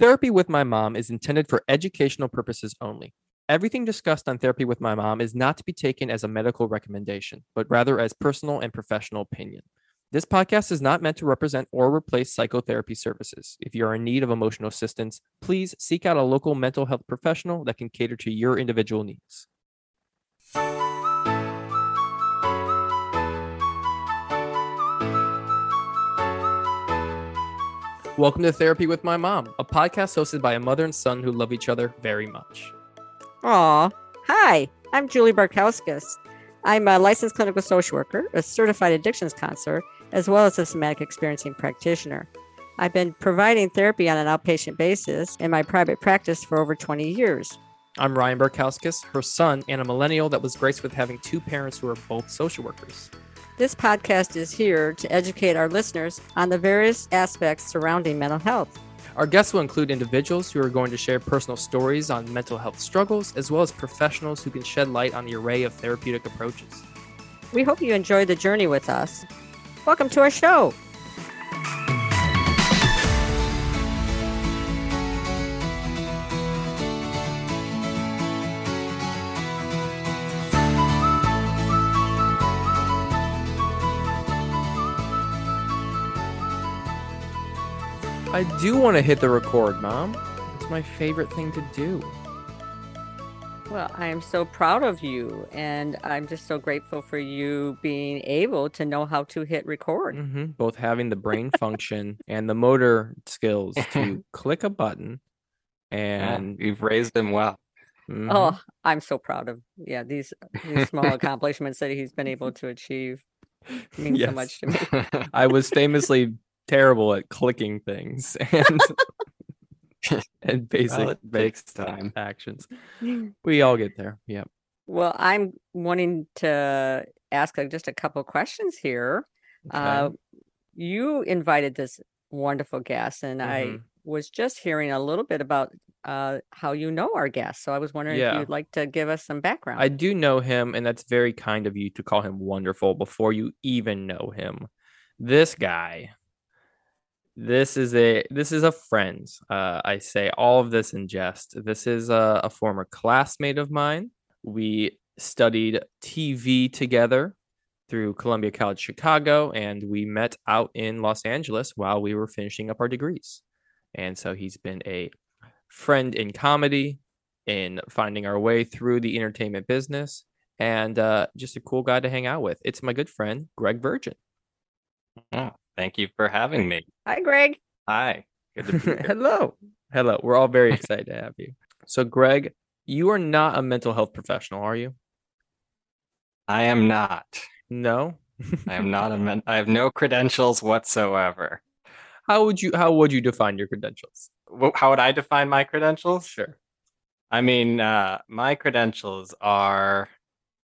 Therapy with My Mom is intended for educational purposes only. Everything discussed on Therapy with My Mom is not to be taken as a medical recommendation, but rather as personal and professional opinion. This podcast is not meant to represent or replace psychotherapy services. If you are in need of emotional assistance, please seek out a local mental health professional that can cater to your individual needs. Welcome to Therapy with My Mom, a podcast hosted by a mother and son who love each other very much. Aw. Hi, I'm Julee Barkauskas. I'm a licensed clinical social worker, a certified addictions counselor, as well as a somatic experiencing practitioner. I've been providing therapy on an outpatient basis in my private practice for over 20 years. I'm Ryan Barkauskas, her son, and a millennial that was graced with having two parents who are both social workers. This podcast is here to educate our listeners on the various aspects surrounding mental health. Our guests will include individuals who are going to share personal stories on mental health struggles, as well as professionals who can shed light on the array of therapeutic approaches. We hope you enjoy the journey with us. Welcome to our show. I do want to hit the record, Mom. It's my favorite thing to do. Well, I am so proud of you, and I'm just so grateful for you being able to know how to hit record. hmm Both having the brain function and the motor skills to click a button Yeah, and you've raised him well. mhm. Oh, I'm so proud of yeah these these small accomplishments that he's been able to achieve. Means so much to me. I was famously terrible at clicking things and and basic Well, takes time. actions. We all get there. Yep. Well, I'm wanting to ask uh, just a couple questions here. Uh, Okay. you invited this wonderful guest, and I Mhm. was just hearing a little bit about uh, how you know our guest. So I was wondering if you'd like to give us some background. I do know him, and that's very kind of you to call him wonderful before you even know him. This guy, this is a this is a friend. Uh, I say all of this in jest. This is a, a former classmate of mine. We studied TV together through Columbia College Chicago, and we met out in Los Angeles while we were finishing up our degrees. And so he's been a friend in comedy, in finding our way through the entertainment business, and uh, just a cool guy to hang out with. It's my good friend, Greg Virgin. Oh, thank you for having me. Hi, Greg. Hi. Good to be here. Hello. Hello. We're all very excited to have you. So, Greg, you are not a mental health professional, are you? I am not. No. I am not a men- I have no credentials whatsoever. How would you how would you define your credentials? How would I define my credentials? Sure. I mean, uh, my credentials are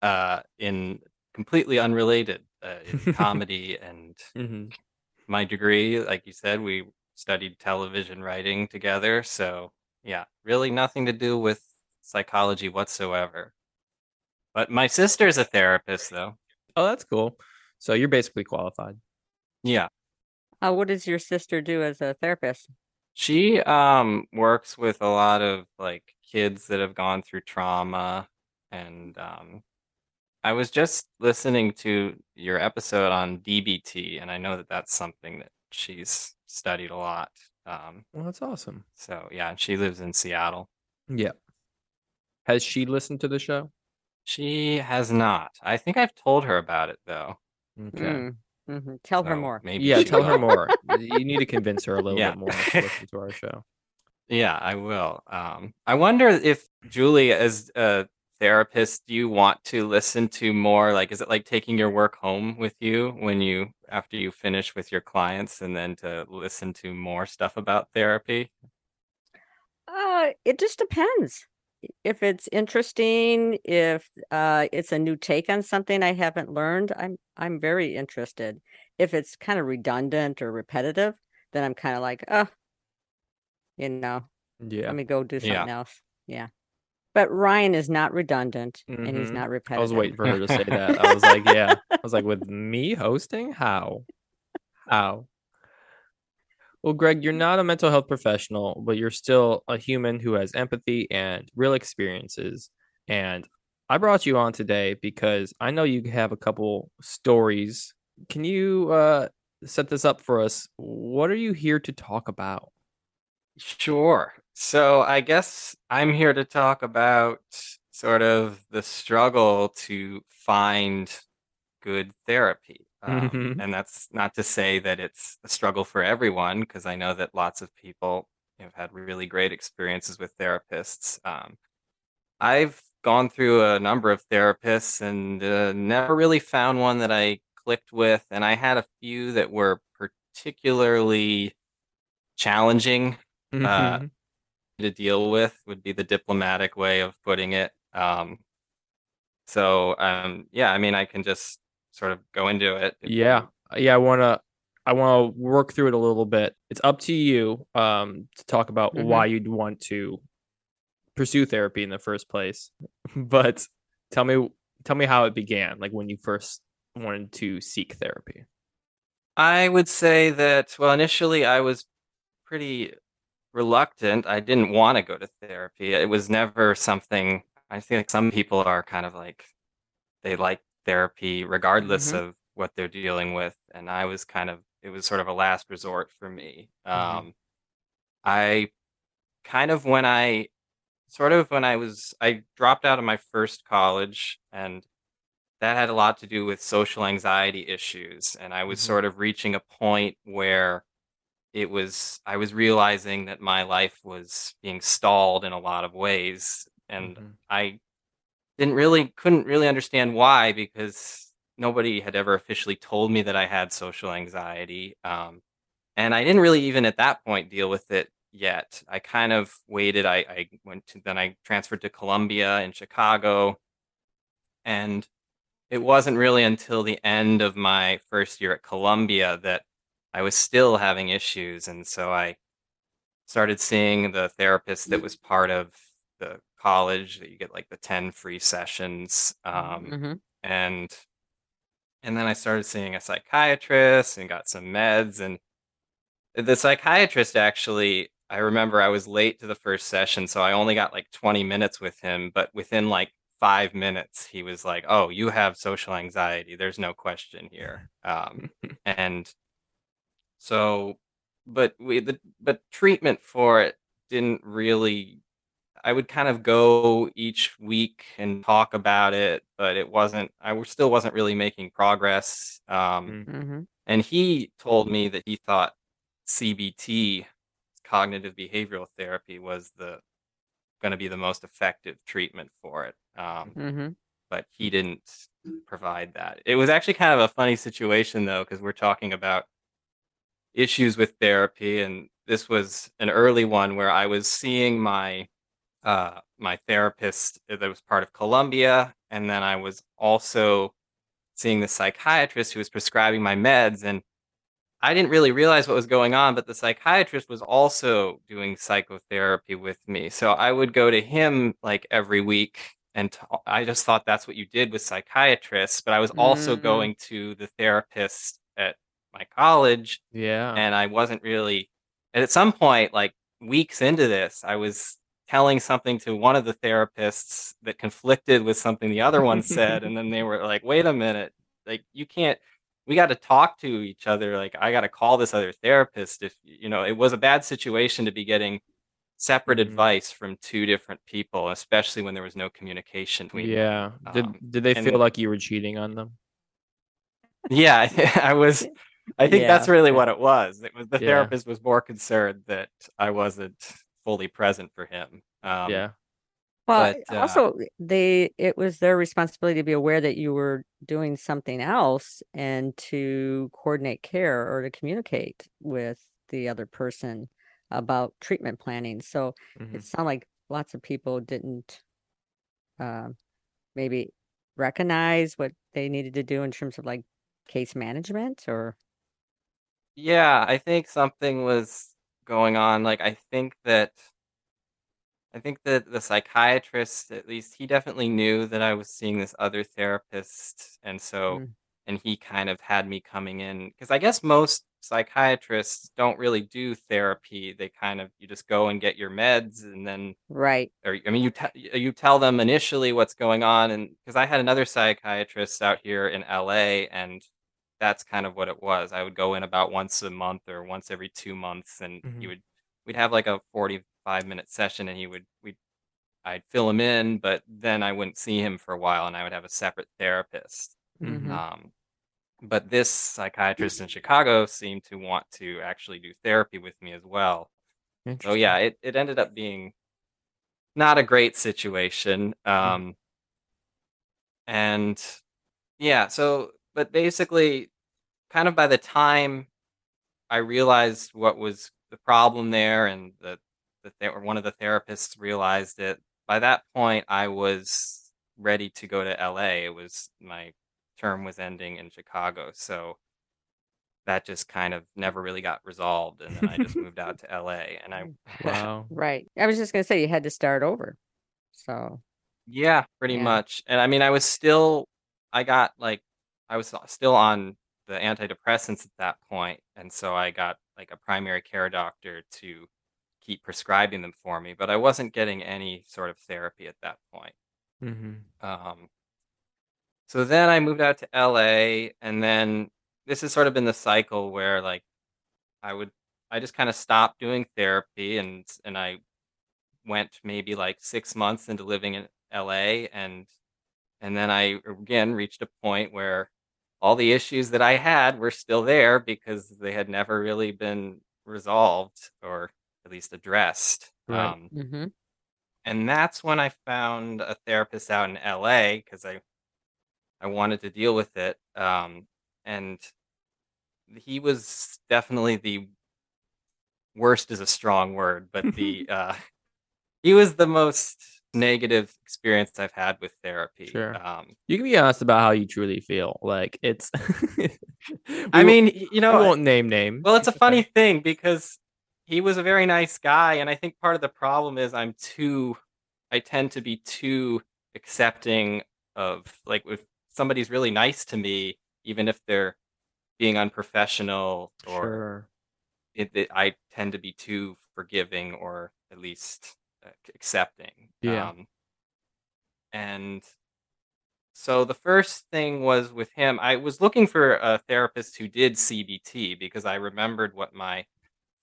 uh, in completely unrelated uh, in comedy and hmm my degree, like you said, we studied television writing together. So, yeah, really nothing to do with psychology whatsoever. But my sister's a therapist, though. Oh, that's cool. So you're basically qualified. Yeah, Uh, what does your sister do as a therapist? she um works with a lot of like kids that have gone through trauma, and um, I was just listening to your episode on DBT, and I know that that's something that she's studied a lot. Um, Well, that's awesome. so yeah, and she lives in Seattle. Yeah. Has she listened to the show? She has not. I think I've told her about it though. Okay. Mm, mhm. Tell her more. Maybe Yeah, she tell her more. You need to convince her a little Yeah. bit more to listen to our show. Yeah, I will. Um, I wonder if Julee, as a therapist, do you want to listen to more? Like, is it like taking your work home with you when you after you finish with your clients, and then to listen to more stuff about therapy? Uh, it just depends. If it's interesting, if uh, it's a new take on something I haven't learned, I'm I'm very interested. If it's kind of redundant or repetitive, then I'm kind of like, oh, you know, Yeah. let me go do Yeah. something else. Yeah. But Ryan is not redundant and he's not repetitive. I was waiting for her to say that. I was like, yeah. I was like, with me hosting? How? How? Well, Greg, you're not a mental health professional, but you're still a human who has empathy and real experiences. And I brought you on today because I know you have a couple stories. Can you uh, set this up for us? What are you here to talk about? Sure. So I guess I'm here to talk about sort of the struggle to find good therapy. Um, Mhm. and that's not to say that it's a struggle for everyone, because I know that lots of people have had really great experiences with therapists. Um, I've gone through a number of therapists and uh, never really found one that I clicked with. And I had a few that were particularly challenging uh, Mhm. To deal with, would be the diplomatic way of putting it. Um, so, um, yeah, I mean, I can just sort of go into it. Yeah. Yeah, I want to I want to work through it a little bit. It's up to you um to talk about Mhm. why you'd want to pursue therapy in the first place. But tell me tell me how it began, like when you first wanted to seek therapy. I would say that, well, initially I was pretty reluctant. I didn't want to go to therapy. It was never something, I like some people are kind of like, they like therapy regardless Mhm. of what they're dealing with. And I was kind of, it was sort of a last resort for me. Um, I kind of, when I, sort of when I was, I dropped out of my first college and that had a lot to do with social anxiety issues. And I was Mhm. sort of reaching a point where it was, I was realizing that my life was being stalled in a lot of ways. And Mhm. I didn't really, couldn't really understand why because nobody had ever officially told me that I had social anxiety. Um, and I didn't really even at that point deal with it yet. I kind of waited. I, I went to, then I transferred to Columbia in Chicago. And it wasn't really until the end of my first year at Columbia that I was still having issues. And so I started seeing the therapist that was part of the college that you get like the 10 free sessions. Um, Mhm. and and then I started seeing a psychiatrist and got some meds and the psychiatrist actually I remember I was late to the first session so I only got like 20 minutes with him but within like 5 minutes he was like oh you have social anxiety there's no question here um and so but we the but treatment for it didn't really I would kind of go each week and talk about it, but it wasn't, I was- still wasn't really making progress. Um, Mm. Mhm. and he told me that he thought CBT, cognitive behavioral therapy, was the going to be the most effective treatment for it. Um, Mhm. but he didn't provide that. It was actually kind of a funny situation though, because we're talking about issues with therapy, and this was an early one where I was seeing my uh, my therapist that was part of Columbia, and then I was also seeing the psychiatrist who was prescribing my meds, and I didn't really realize what was going on, but the psychiatrist was also doing psychotherapy with me. So I would go to him like every week, and t- I just thought that's what you did with psychiatrists. But I was also Mhm. going to the therapist my college, Yeah. and I wasn't really. And at some point, like weeks into this, I was telling something to one of the therapists that conflicted with something the other one said, and then they were like, "Wait a minute, like you can't." We got to talk to each other. Like I got to call this other therapist. If you know, it was a bad situation to be getting separate Mhm. advice from two different people, especially when there was no communication between. them. Yeah. Did Um, did they feel like you were cheating on them? Yeah, I was. I think that's really yeah. what it was. It was the Yeah. therapist was more concerned that I wasn't fully present for him. Um, yeah. Well, but, uh, also they it was their responsibility to be aware that you were doing something else and to coordinate care or to communicate with the other person about treatment planning. So Mhm. it sounded like lots of people didn't um, maybe recognize what they needed to do in terms of like case management or Yeah, I think something was going on. Like, I think that I think that the psychiatrist, at least, he definitely knew that I was seeing this other therapist, and so Mm. and he kind of had me coming in because I guess most psychiatrists don't really do therapy. They kind of you just go and get your meds and then Right. or I mean you te- you tell them initially what's going on and because I had another psychiatrist out here in LA and that's kind of what it was. I would go in about once a month or once every 2 months and Mhm. he would we'd have like a 45 minute session and he would we I'd fill him in but then I wouldn't see him for a while and I would have a separate therapist. Mhm. Mhm. Um, but this psychiatrist in Chicago seemed to want to actually do therapy with me as well. So yeah, it, it ended up being not a great situation. Um, and yeah, so but basically, kind of by the time I realized what was the problem there, and the the ther- one of the therapists realized it. By that point, I was ready to go to LA. It was my term was ending in Chicago, so that just kind of never really got resolved, and then I just moved out to LA, and I Wow. Right. I was just gonna say you had to start over. So Yeah, pretty Yeah. much. And I mean, I was still, I got like, I was still on the antidepressants at that point, and so I got like a primary care doctor to keep prescribing them for me, but I wasn't getting any sort of therapy at that point. hmm Um, so then I moved out to LA, and then this has sort of been the cycle where like I would, I just kind of stopped doing therapy, and and I went maybe like six months into living in LA, and and then I again reached a point where all the issues that I had were still there because they had never really been resolved or at least addressed. Right. Um, mhm. and that's when I found a therapist out in LA because I I wanted to deal with it. Um, and he was definitely the worst is a strong word, but the uh, he was the most negative experience I've had with therapy. Sure. Um, You can be honest about how you truly feel. Like it's. I mean, you know, we won't name names. Well, it's a funny thing because he was a very nice guy, and I think part of the problem is I'm too, I tend to be too accepting of like if somebody's really nice to me, even if they're being unprofessional or Sure. it, it- I tend to be too forgiving or at least accepting. Yeah. Um, and so the first thing was with him, I was looking for a therapist who did CBT because I remembered what my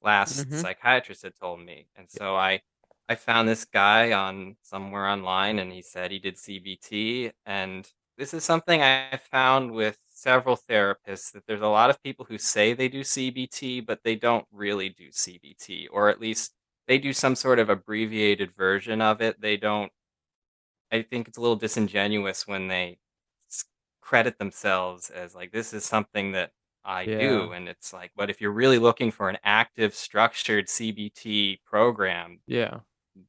last Mhm. psychiatrist had told me. And so I I found this guy on somewhere online and he said he did CBT and this is something I found with several therapists that there's a lot of people who say they do CBT but they don't really do CBT or at least they do some sort of abbreviated version of it. They don't I think it's a little disingenuous when they credit themselves as like this is something that I do and it's like but if you're really looking for an active structured CBT program Yeah.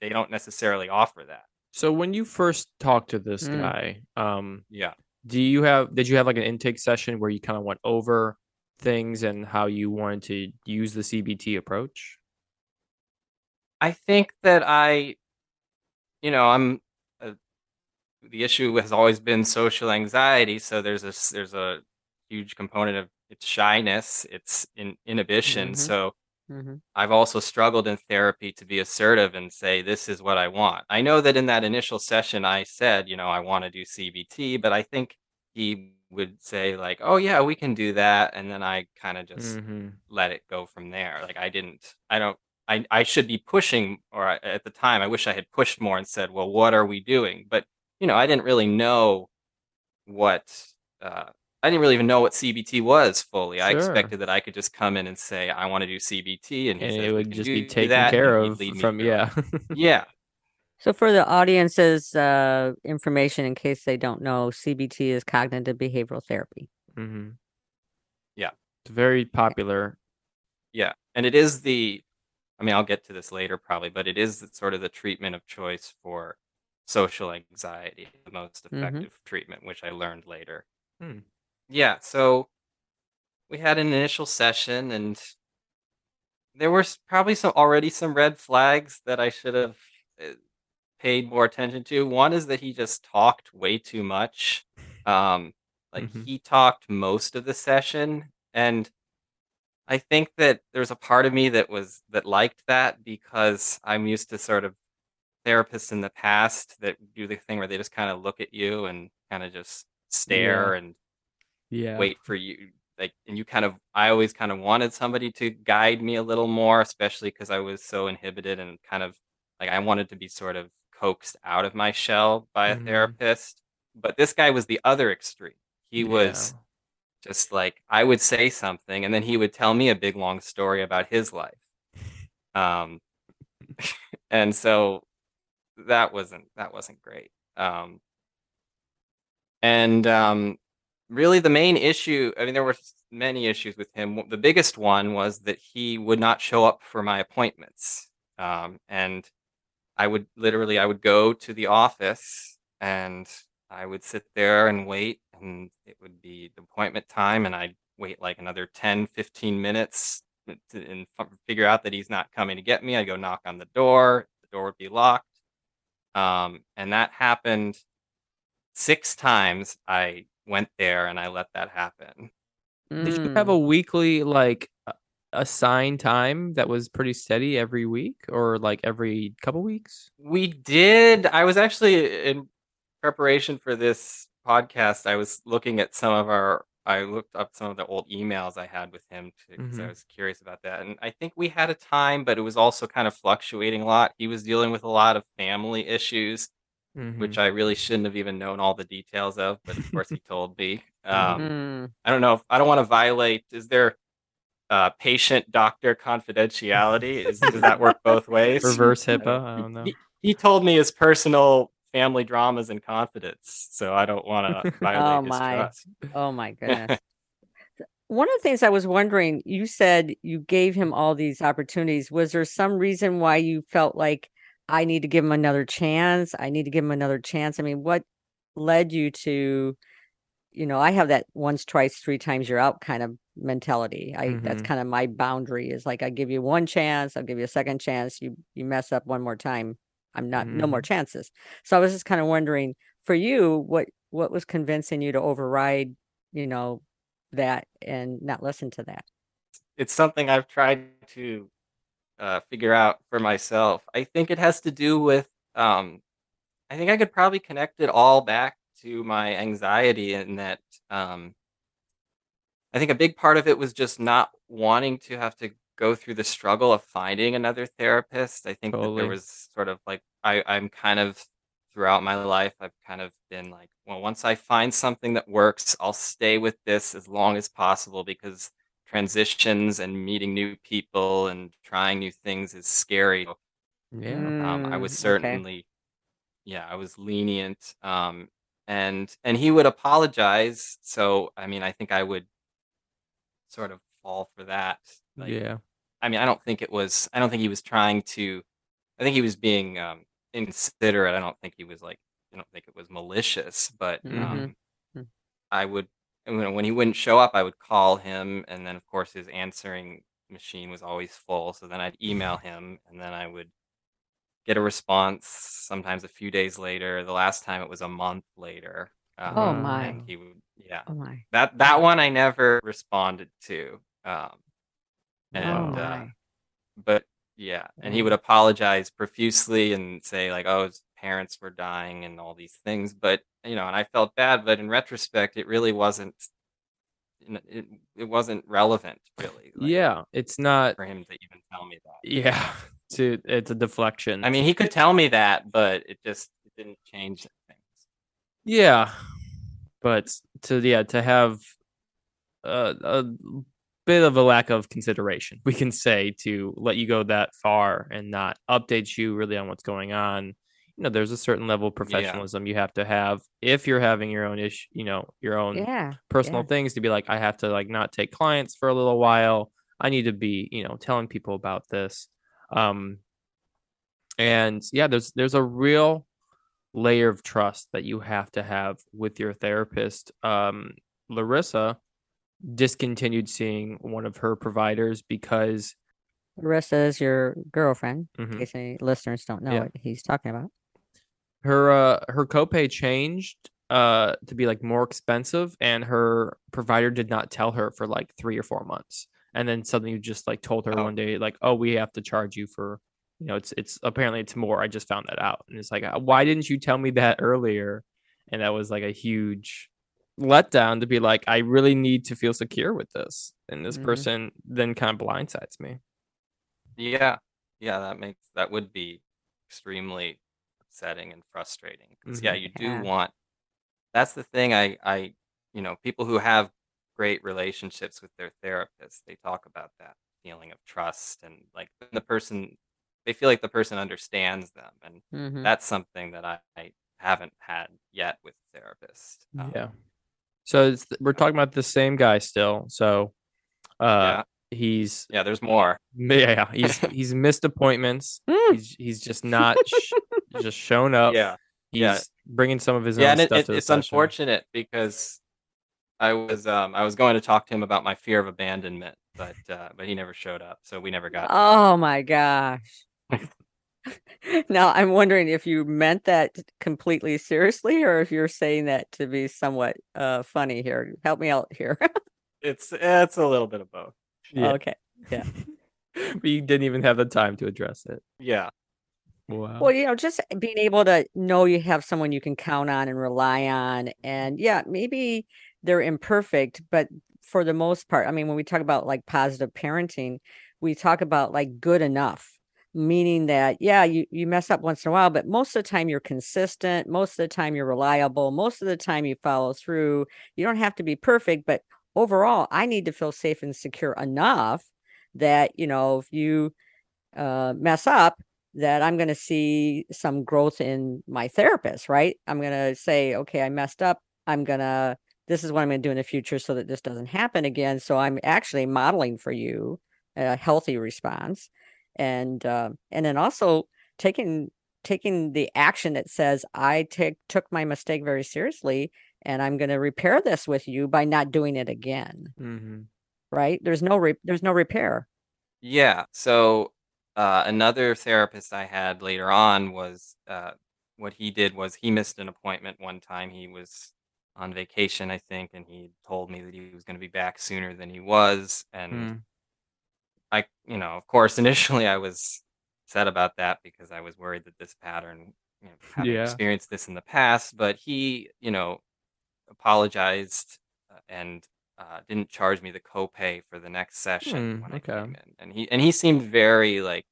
they don't necessarily offer that. So when you first talked to this Mm. guy, um, Yeah. do you have did you have like an intake session where you kind of went over things and how you wanted to use the CBT approach? I think that I you know, I'm uh, the issue has always been social anxiety, so there's a there's a huge component of it's shyness, it's in inhibition. Mhm. So Mhm. I've also struggled in therapy to be assertive and say, this is what I want. I know that in that initial session, I said, you know, I want to do CBT, but I think he would say, like, oh, yeah, we can do that. And then I kind of just hmm let it go from there. Like, I didn't, I don't, I, I should be pushing, or I- at the time, I wish I had pushed more and said, well, what are we doing? But, you know, I didn't really know what, uh, I didn't really even know what CBT was fully. I expected that I could just come in and say I want to do CBT, and And says, it would can just be taken that," care of from yeah. Yeah, So for the audience's uh, information, in case they don't know, CBT is cognitive behavioral therapy. Mm-hmm. Yeah. It's very popular. yeah, and it is the. I mean, I'll get to this later probably, but it is sort of the treatment of choice for social anxiety, the most Mhm. effective treatment, which I learned later. Hmm. Yeah, so we had an initial session, and there were probably some already some red flags that I should have uh, paid more attention to. One is that he just talked way too much. Um, like Mhm. he talked most of the session, and I think that there's a part of me that was that liked that because I'm used to sort of therapists in the past that do the thing where they just kind of look at you and kind of just stare and Yeah. wait for you like and you kind of I always kind of wanted somebody to guide me a little more especially because I was so inhibited and kind of like I wanted to be sort of coaxed out of my shell by a Mhm. therapist but this guy was the other extreme he was just like I would say something and then he would tell me a big long story about his life. Um and so that wasn't that wasn't great. Um and um really the main issue, I mean there were many issues with him. The biggest one was that he would not show up for my appointments. Um and I would literally I would go to the office and I would sit there and wait and it would be the appointment time and I'd wait like another 10 15 minutes to, and f- figure out that he's not coming to get me. I'd go knock on the door, the door would be locked. Um and that happened 6 times I went there and I let that happen. Did you have Mm. a weekly like assigned time that was pretty steady every week or like every couple weeks? We did. I was actually in preparation for this podcast. I was looking at some of our. I looked up some of the old emails I had with him because I Mhm. was curious about that. And I think we had a time, but it was also kind of fluctuating a lot. He was dealing with a lot of family issues, which Mhm. I really shouldn't have even known all the details of. But of course, he told me. Um, Mm. I don't know. If, I don't want to violate. Is there uh, patient doctor confidentiality? Is, does that work both ways? Reverse I HIPAA. I don't know. he, he told me his personal family dramas and confidence, so I don't want to violate Oh his my. trust. Oh my goodness. One of the things I was wondering, you said you gave him all these opportunities. Was there some reason why you felt like I need to give him another chance? I need to give him another chance. I mean, what led you to, you know, I have that once, twice, three times you're out kind of mentality. I that's Mhm. kind of my boundary is like I give you one chance, I'll give you a second chance. You you mess up one more time, I'm not no more chances. So I was just kind of wondering for you, what what was convincing you to override, you know, that and not listen to that? It's something I've tried to uh, figure out for myself. I think it has to do with. Um, I think I could probably connect it all back to my anxiety, in that um, I think a big part of it was just not wanting to have to go through the struggle of finding another therapist. I think that there was sort of like I, I'm kind of throughout my life, I've kind of been like, well, once I find something that works, I'll stay with this as long as possible because transitions and meeting new people and trying new things is scary. Yeah. Um, I Mm, was okay. certainly, yeah, I was lenient. Um, and and he would apologize. So I mean, I think I would sort of fall for that. Like, Yeah. I mean, I don't think it was. I don't think he was trying to. I think he was being um, inconsiderate. I don't think he was like. I don't think it was malicious. But Mhm. um, Mm. I would. When when he wouldn't show up, I would call him, and then of course his answering machine was always full. So then I'd email him, and then I would get a response. Sometimes a few days later. The last time it was a month later. Um, Oh Um, my. And he would. Yeah. Oh my. That that one I never responded to. Um, and Oh uh, but yeah, and he would apologize profusely and say like, "Oh, his parents were dying and all these things." But you know, and I felt bad. But in retrospect, it really wasn't. It it wasn't relevant really. Like, Yeah. It's not. for him to even tell me that. Yeah. To it's a deflection. I mean, he could tell me that, but it just it didn't change things. Yeah, but to yeah to have a, a bit of a lack of consideration, we can say to let you go that far and not update you really on what's going on. You know, there's a certain level of professionalism you have to have if you're having your own issue, you know, your own Yeah. personal yeah. things to be like, I have to like not take clients for a little while. I need to be, you know, telling people about this. Um, and yeah, there's there's a real layer of trust that you have to have with your therapist. Um, Larissa discontinued seeing one of her providers because Larissa is your girlfriend, in Mhm. case any listeners don't know Yeah. what he's talking about. her uh her copay changed uh to be like more expensive and her provider did not tell her for like 3 or 4 months. and then suddenly you just like told her Oh. one day like oh we have to charge you for you know it's it's apparently it's more i just found that out and it's like "Uh, why didn't you tell me that earlier and that was like a huge letdown to be like i really need to feel secure with this and this Mhm. person then kind of blindsides me Yeah, yeah, that makes that would be extremely upsetting and frustrating. 'Cause, yeah, Mhm. you do Yeah. want. That's the thing. I, I, you know, people who have great relationships with their therapist, they talk about that feeling of trust and like the person, they feel like the person understands them, and Mhm. that's something that I, I haven't had yet with therapists. Um, yeah so it's, we're talking about the same guy still so uh he's yeah. There's more. yeah he's he's missed appointments Hmm. he's he's just not sh- just shown up Yeah. he's yeah. bringing some of his yeah, own and it, stuff it, to the it's session. unfortunate because I was um I was going to talk to him about my fear of abandonment, but uh, but he never showed up, so we never got. Oh my gosh. now I'm wondering if you meant that completely seriously or if you're saying that to be somewhat uh funny here. Help me out here. It's it's a little bit of both. Yeah. Okay. but you didn't even have the time to address it Yeah, wow Well, you know, just being able to know you have someone you can count on and rely on. And yeah, maybe they're imperfect, but for the most part, I mean, when we talk about like positive parenting, we talk about like good enough, meaning that, yeah, you, you mess up once in a while, but most of the time you're consistent. Most of the time you're reliable. Most of the time you follow through. You don't have to be perfect, but overall, I need to feel safe and secure enough that, you know, if you uh, mess up, that I'm going to see some growth in my therapist, right? I'm going to say, okay, I messed up. I'm going to, this is what I'm going to do in the future so that this doesn't happen again. So I'm actually modeling for you a healthy response. And, uh, and then also taking, taking the action that says, I take, took my mistake very seriously and I'm going to repair this with you by not doing it again. hmm Right. There's no, re- there's no repair. yeah. So uh, another therapist I had later on was uh, what he did was he missed an appointment one time. He was on vacation, I think, and he told me that he was going to be back sooner than he was, and Mm. I, you know, of course, initially I was sad about that because I was worried that this pattern, you know, having Yeah. experienced this in the past, but he, you know, apologized uh, and uh, didn't charge me the copay for the next session Hmm, when I okay. came in, and he and he seemed very like.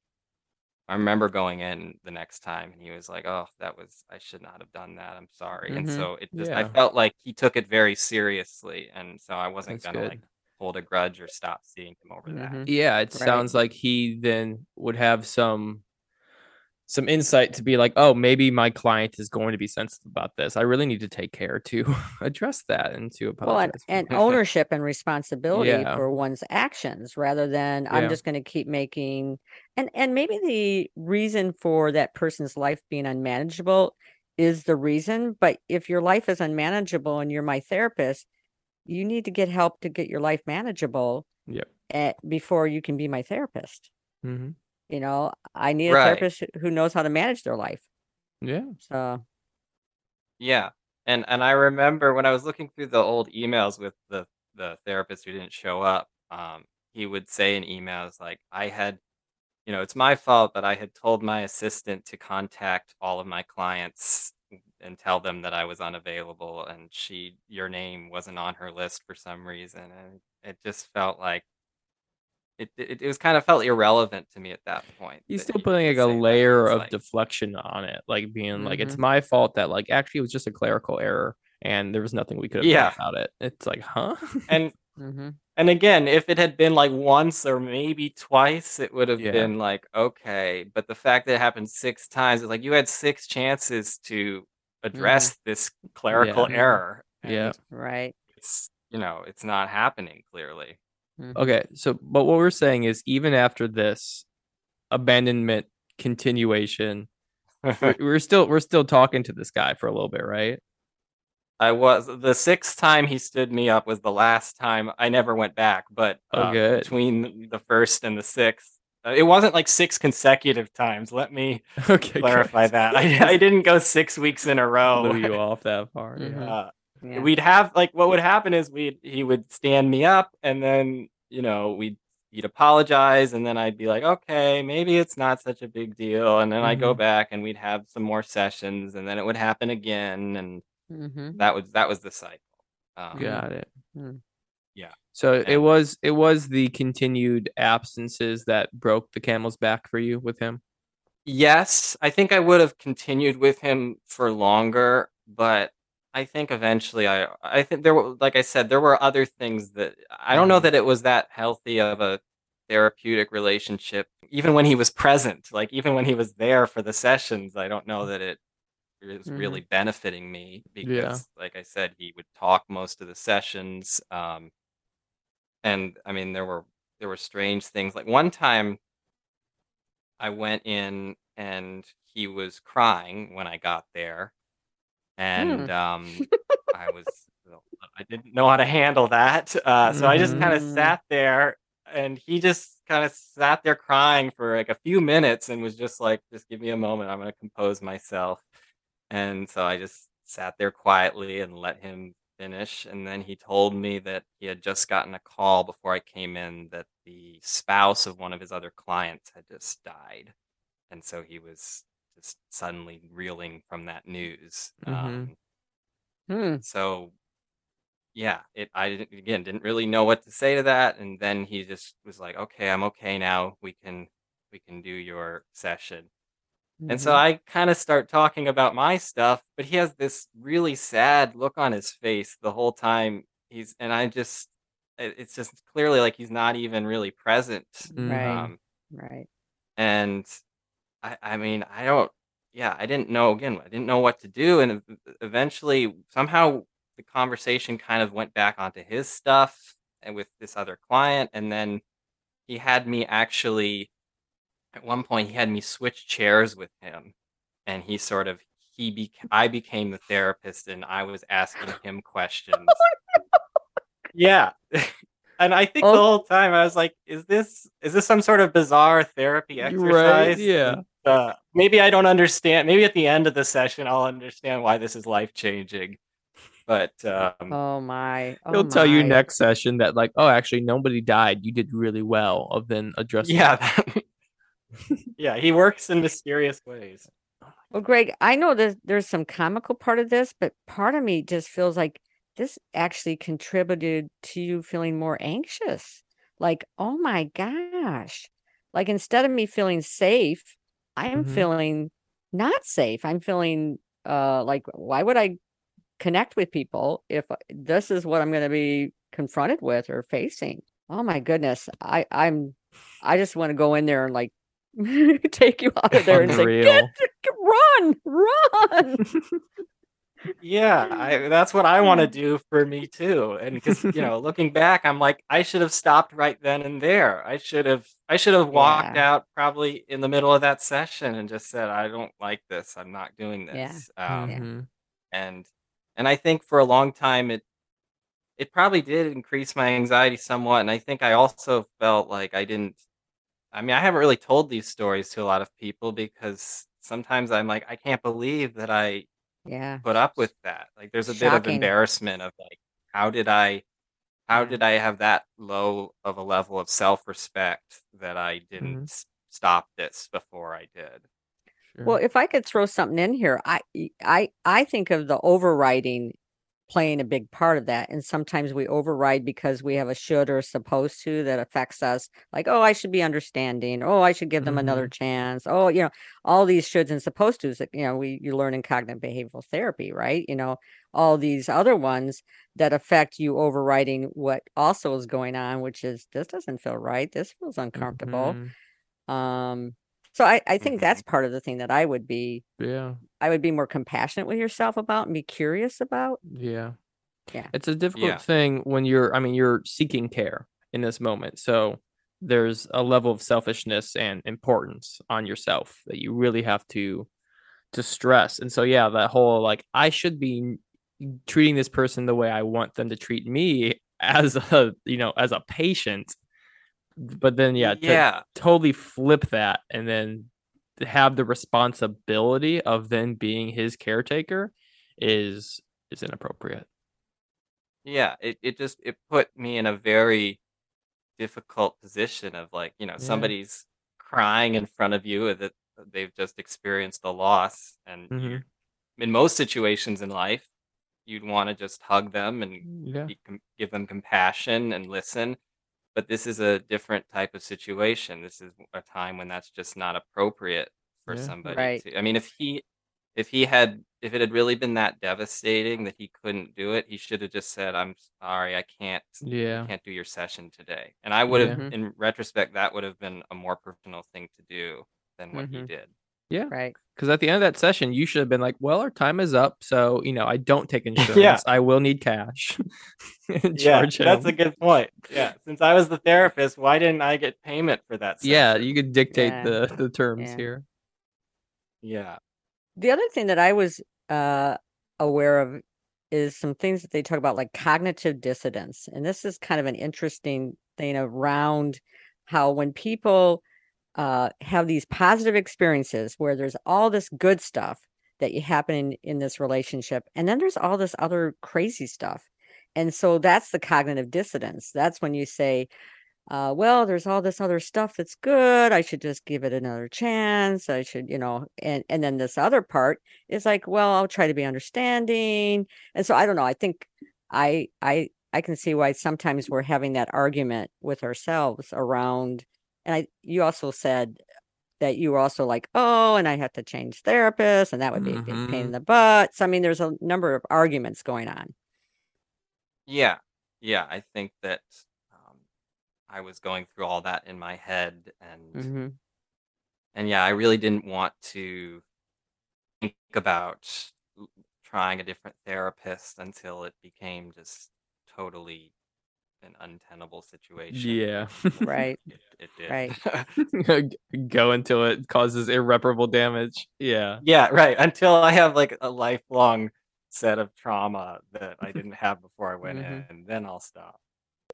I remember going in the next time, and he was like, "Oh, that was I should not have done that. I'm sorry." And Mhm. so it just I felt like he took it very seriously, and so I wasn't That's gonna good. like hold a grudge or stop seeing him over that. Mhm. Yeah, it Right. sounds like he then would have some some insight to be like, oh, maybe my client is going to be sensitive about this. I really need to take care to address that and to Well, and, apologize. and ownership and responsibility Yeah. for one's actions rather than I'm just going to keep making and and maybe the reason for that person's life being unmanageable is the reason, but if your life is unmanageable and you're my therapist, you need to get help to get your life manageable Yep. at, before you can be my therapist. Mhm. You know, I need a Right. therapist who- who knows how to manage their life. Yeah. So, Yeah. And and I remember when I was looking through the old emails with the the therapist who didn't show up, um, he would say in emails like I had you know, it's my fault that I had told my assistant to contact all of my clients and tell them that I was unavailable and she your name wasn't on her list for some reason and it just felt like it it, it was kind of felt irrelevant to me at that point. He's that still putting like a layer of like- deflection on it, like being like, it's Mhm. my fault that like actually it was just a clerical error and there was nothing we could have Yeah. done about it. It's like, huh? and mhm. And again, if it had been like once or maybe twice, it would have Yeah. been like, okay. But the fact that it happened six times is like you had six chances to address this clerical Yeah. error. Yeah. right. It's, you know, it's not happening clearly. Mhm. Okay, so but what we're saying is even after this abandonment continuation, we're, we're still we're still talking to this guy for a little bit, right? I was the sixth time he stood me up was the last time I never went back, but Oh, uh, good. between the first and the sixth, it wasn't like six consecutive times. Let me Okay, clarify good. that. I, I didn't go six weeks in a row. blew you off that far. Mhm. Yeah. Uh, Yeah. we'd have like what would happen is we would he would stand me up and then you know we'd he'd apologize and then I'd be like, okay, maybe it's not such a big deal. And then I'd go Mhm. back and we'd have some more sessions and then it would happen again. And hmm that was that was the cycle. Um, Got it. Hmm. Yeah. So it was it was the continued absences that broke the camel's back for you with him. Yes, I think I would have continued with him for longer, but I think eventually I I think there were like I said there were other things that I don't know Mhm. that it was that healthy of a therapeutic relationship even when he was present like even when he was there for the sessions I don't know that it was really benefiting me because like I said he would talk most of the sessions um and I mean there were there were strange things like one time I went in and he was crying when I got there. And um, I was, I didn't know how to handle that. Uh, so I just kind of Mhm. sat there and he just kind of sat there crying for like a few minutes and was just like, just give me a moment. I'm going to compose myself. And so I just sat there quietly and let him finish. And then he told me that he had just gotten a call before I came in that the spouse of one of his other clients had just died. And so he was just suddenly reeling from that news. Mhm. Um, Hmm. so yeah, it I didn't, again didn't really know what to say to that. And then he just was like, okay, I'm okay now. We can we can do your session. And so Mhm. I kind of start talking about my stuff, but he has this really sad look on his face the whole time. He's and I just it's just clearly like he's not even really present. Right. Um, right. and I I mean, I don't yeah, I didn't know again, I didn't know what to do and eventually somehow the conversation kind of went back onto his stuff and with this other client and then he had me actually at one point he had me switch chairs with him and he sort of he be I became the therapist and I was asking him questions. Yeah. And I think Oh. the whole time I was like, "Is this is this some sort of bizarre therapy Right, exercise?" yeah. And, uh, maybe I don't understand. Maybe at the end of the session I'll understand why this is life changing. But um, Oh my. Oh He'll tell you next session that like, oh, actually nobody died. You did really well of then addressing. yeah, that- yeah, he works in mysterious ways. Well, Greg, I know that there's some comical part of this, but part of me just feels like this actually contributed to you feeling more anxious. Like, oh my gosh. Like instead of me feeling safe, I'm Mhm. feeling not safe. I'm feeling uh like why would I connect with people if this is what I'm going to be confronted with or facing? Oh my goodness. I I'm I just want to go in there and like take you out of there and say, Unreal. Get, run, run. Yeah, I, that's what I want to do for me too. And because you know, looking back, I'm like, I should have stopped right then and there. I should have, I should have walked Yeah. out probably in the middle of that session and just said, I don't like this. I'm not doing Yeah. this. Um, Yeah. Mhm. and and I think for a long time it it probably did increase my anxiety somewhat. And I think I also felt like I didn't. I mean, I haven't really told these stories to a lot of people because sometimes I'm like, I can't believe that I Yeah. put up with that. Like there's a bit of embarrassment of like, how did I how did I have that low of a level of self-respect that I didn't Mhm. stop this before I did? Sure. Well, if I could throw something in here, I I I think of the overriding playing a big part of that. And sometimes we override because we have a should or a supposed to that affects us. Like, oh, I should be understanding. Oh, I should give them another chance. Oh, you know, all these shoulds and supposed tos that you know we you learn in cognitive behavioral therapy, right? You know, all these other ones that affect you overriding what also is going on, which is this doesn't feel right. This feels uncomfortable. Mhm. Um, so I, I think that's mm-hmm. part of the thing that I would be Yeah. I would be more compassionate with yourself about and be curious about. Yeah. Yeah. It's a difficult Yeah. thing when you're I mean you're seeking care in this moment. So there's a level of selfishness and importance on yourself that you really have to to stress. And so yeah, that whole like I should be treating this person the way I want them to treat me as a, you know, as a patient. But then yeah, to yeah. totally flip that and then have the responsibility of then being his caretaker is is inappropriate. Yeah, it, it just it put me in a very difficult position of like, you know, Yeah. somebody's crying in front of you that they've just experienced a loss and Mhm. in most situations in life, you'd want to just hug them and Yeah. be, give them compassion and listen. But this is a different type of situation. This is a time when that's just not appropriate for Yeah. somebody. Right. To, I mean, if he, if he had, if it had really been that devastating that he couldn't do it, he should have just said, "I'm sorry, I can't, Yeah. I can't do your session today." And I would have, Yeah. in retrospect, that would have been a more personal thing to do than what he Mhm. did. Yeah. Right. Because at the end of that session, you should have been like, well, our time is up. So, you know, I don't take insurance. I will need cash. And charge that's a good point. Yeah, since I was the therapist, why didn't I get payment for that? Yeah, you could dictate Yeah. the, the terms Yeah. here. yeah, The other thing that I was uh, aware of is some things that they talk about, like cognitive dissidence. And this is kind of an interesting thing around how when people uh, have these positive experiences where there's all this good stuff that you happen in, in this relationship, and then there's all this other crazy stuff. And so that's the cognitive dissonance That's when you say, uh, well, there's all this other stuff that's good. I should just give it another chance. I should, you know, and and then this other part is like, well, I'll try to be understanding. And so I don't know. I think I I I can see why sometimes we're having that argument with ourselves around. And I you also said that you were also like, oh, and I have to change therapists, and that would be a big pain in the butt. So I mean, there's a number of arguments going on. yeah, yeah. I think that um, I was going through all that in my head, and hmm and yeah, I really didn't want to think about trying a different therapist until it became just totally an untenable situation. Yeah. Right. It, it did. Right. Go until it causes irreparable damage. Yeah. Yeah, right. Until I have like a lifelong set of trauma that I didn't have before I went Mhm. in, and then I'll stop.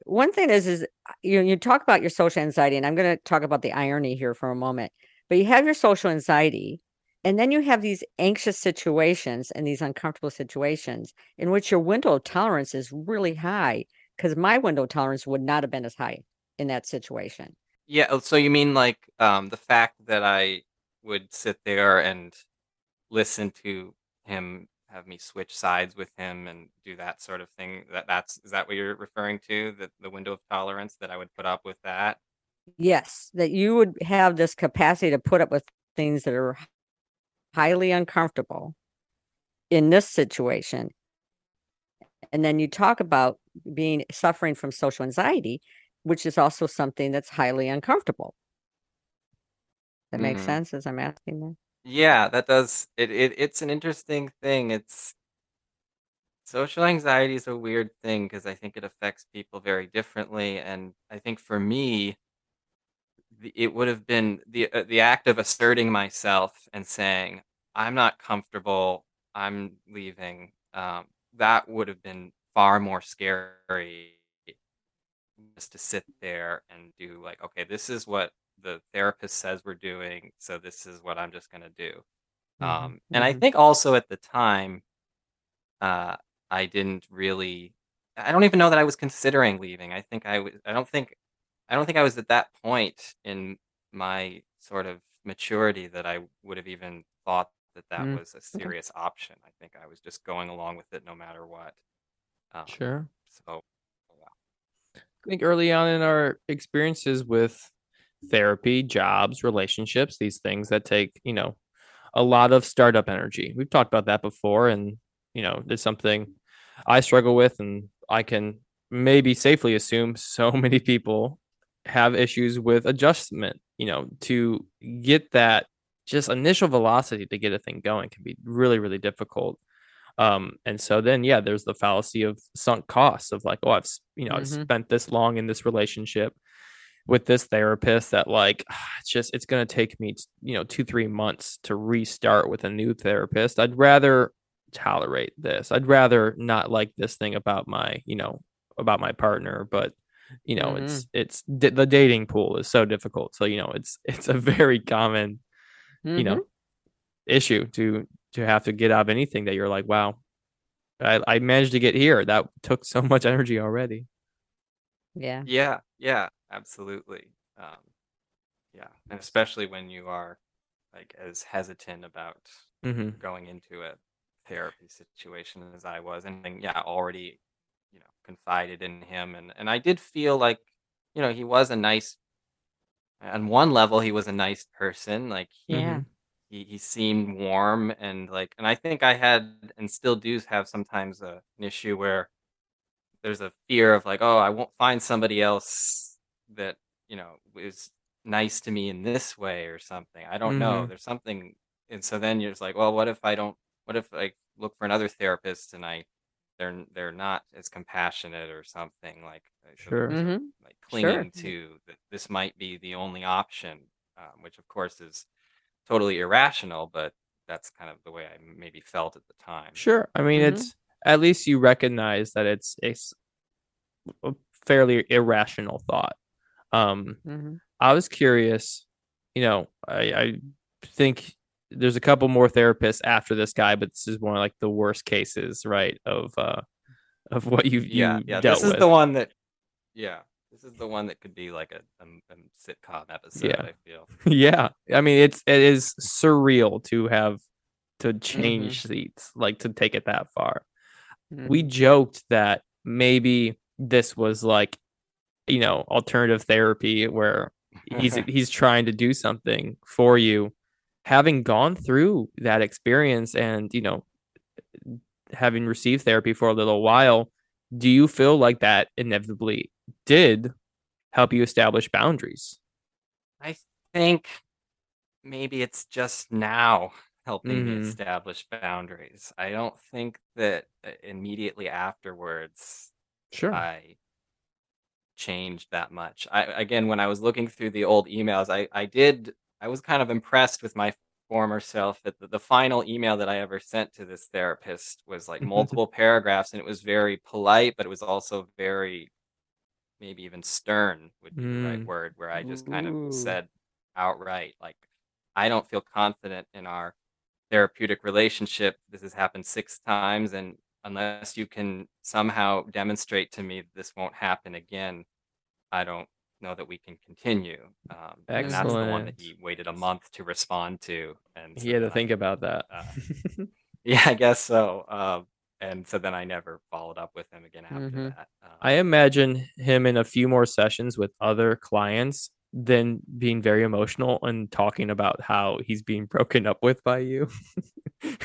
one thing is is uh, you you talk about your social anxiety and i'm going to talk about the irony here for a moment but you have your social anxiety and then you have these anxious situations and these uncomfortable situations in which your window of tolerance is really high because my window tolerance would not have been as high in that situation Yeah, oh, so you mean like um the fact that I would sit there and listen to him have me switch sides with him and do that sort of thing that that's is that what you're referring to that the window of tolerance that I would put up with that? yes that you would have this capacity to put up with things that are highly uncomfortable in this situation and then you talk about being suffering from social anxiety which is also something that's highly uncomfortable that makes Mhm. sense as i'm asking that Yeah, that does it, it it's an interesting thing. It's social anxiety is a weird thing because I think it affects people very differently and I think for me the, it would have been the uh, the act of asserting myself and saying I'm not comfortable, I'm leaving. Um, that would have been far more scary just to sit there and do like, okay, this is what the therapist says we're doing, so this is what I'm just gonna do. Mhm. Um, and I Mhm. think also at the time, uh, I didn't really. I don't even know that I was considering leaving. I think I was. I don't think. I don't think I was at that point in my sort of maturity that I would have even thought that that Mm, was a serious option. I think I was just going along with it no matter what. Um, Sure. So I think early on in our experiences with therapy, jobs, relationships, these things that take, you know, a lot of startup energy. We've talked about that before, and you know, it's something I struggle with, and I can maybe safely assume so many people have issues with adjustment. You know, to get that just initial velocity to get a thing going can be really, really difficult. Um, and so then, yeah, there's the fallacy of sunk costs of like, oh, I've, you know, I've Mhm. spent this long in this relationship with this therapist that like, it's just, it's going to take me, you know, two, three months to restart with a new therapist. I'd rather tolerate this. I'd rather not like this thing about my, you know, about my partner, but you know, it's, it's d- the dating pool is so difficult. So, you know, it's, it's a very common, you know, Mhm. issue to to have to get out of anything that you're like, wow, I, I managed to get here. That took so much energy already. yeah yeah, yeah. absolutely. Um, yeah, and especially when you are like as hesitant about hmm going into a therapy situation as I was, and then, yeah, already, you know, confided in him, and and I did feel like, you know, he was a nice. On one level, he was a nice person. Like Yeah. He he seemed warm and like, and I think I had and still do have sometimes a, an issue where there's a fear of like, oh, I won't find somebody else that, you know, is nice to me in this way or something. I don't know. hmm There's something and so then you're just like, well, what if I don't what if I look for another therapist and I they're they're not as compassionate or something like Sure. sort of Mm-hmm. like Sure. clinging to that this might be the only option, um, which of course is totally irrational, but that's kind of the way I maybe felt at the time. Sure. I mean, Mhm. it's at least you recognize that it's it's a fairly irrational thought. Um, Mm-hmm. I was curious, you know, I, I think there's a couple more therapists after this guy, but this is one of like the worst cases, right? Of uh of what you you Yeah, yeah. This is with. the one that, yeah, this is the one that could be like a, a, a sitcom episode. Yeah. I feel. yeah. I mean, it's it is surreal to have to Mm-hmm. change seats, like to take it that far. Mm-hmm. we joked that maybe this was like you know alternative therapy where he's he's trying to do something for you having gone through that experience and you know having received therapy for a little while do you feel like that inevitably did help you establish boundaries I think maybe it's just now helping Mhm. me establish boundaries. I don't think that uh, immediately afterwards sure I changed that much. I again, when I was looking through the old emails, I I did I was kind of impressed with my former self that the, the final email that I ever sent to this therapist was like multiple paragraphs and it was very polite, but it was also very maybe even stern would be the right Mm. word, where I just kind Ooh. of said outright, like, I don't feel confident in our therapeutic relationship. This has happened six times, and unless you can somehow demonstrate to me this won't happen again, I don't know that we can continue. Um, and that's the one that he waited a month to respond to, and he had to I- think about that uh, yeah, I guess so. Um, and so then I never followed up with him again after Mhm. that. Um, I imagine him in a few more sessions with other clients then being very emotional and talking about how he's being broken up with by you.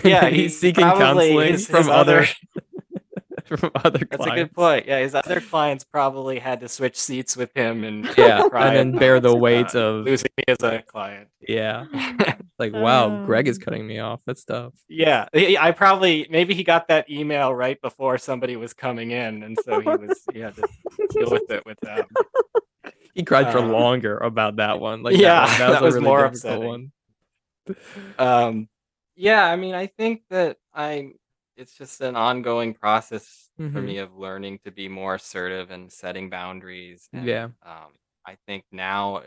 Yeah, he's seeking counseling his- from his other- from other That's clients. a good point. Yeah, his other clients probably had to switch seats with him and Yeah, and then bear the weight of losing me as a client. yeah. Like wow, Greg is Um, cutting me off. That's tough. yeah, I probably maybe he got that email right before somebody was coming in, and so he was he had to deal with it with them. He cried for Uh, longer about that one. Like yeah, that, one. that was, that was really more difficult upsetting. one. Um, yeah, I mean, I think that I it's just an ongoing process for Mhm. me of learning to be more assertive and setting boundaries. And, Yeah. Um, I think now,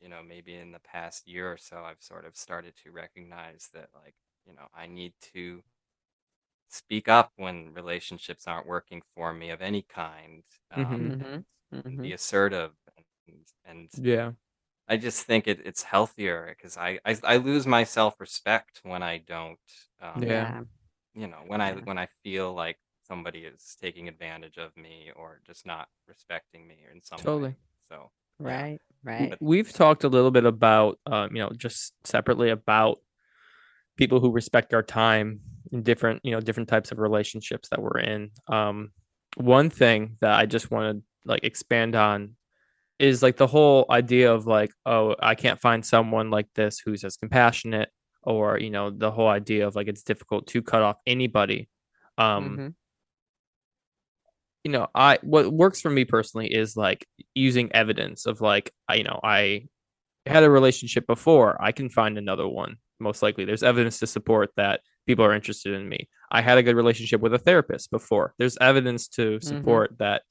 you know, maybe in the past year or so, I've sort of started to recognize that, like, you know, I need to speak up when relationships aren't working for me of any kind, um, Mhm. and, and be assertive. And, and Yeah. I just think it, it's healthier because I, I I lose my self respect when I don't. Um, Yeah. You know, when I when I feel like somebody is taking advantage of me or just not respecting me in some Totally. way. So yeah. Right. Right. We've talked a little bit about, um, you know, just separately about people who respect our time in different, you know, different types of relationships that we're in. Um, one thing that I just want to like expand on is like the whole idea of like, oh, I can't find someone like this who's as compassionate, or you know, the whole idea of like it's difficult to cut off anybody. Um, Mhm. You know, I what works for me personally is like using evidence of like, I, you know, I had a relationship before. I can find another one. Most likely, there's evidence to support that people are interested in me. I had a good relationship with a therapist before. There's evidence to support that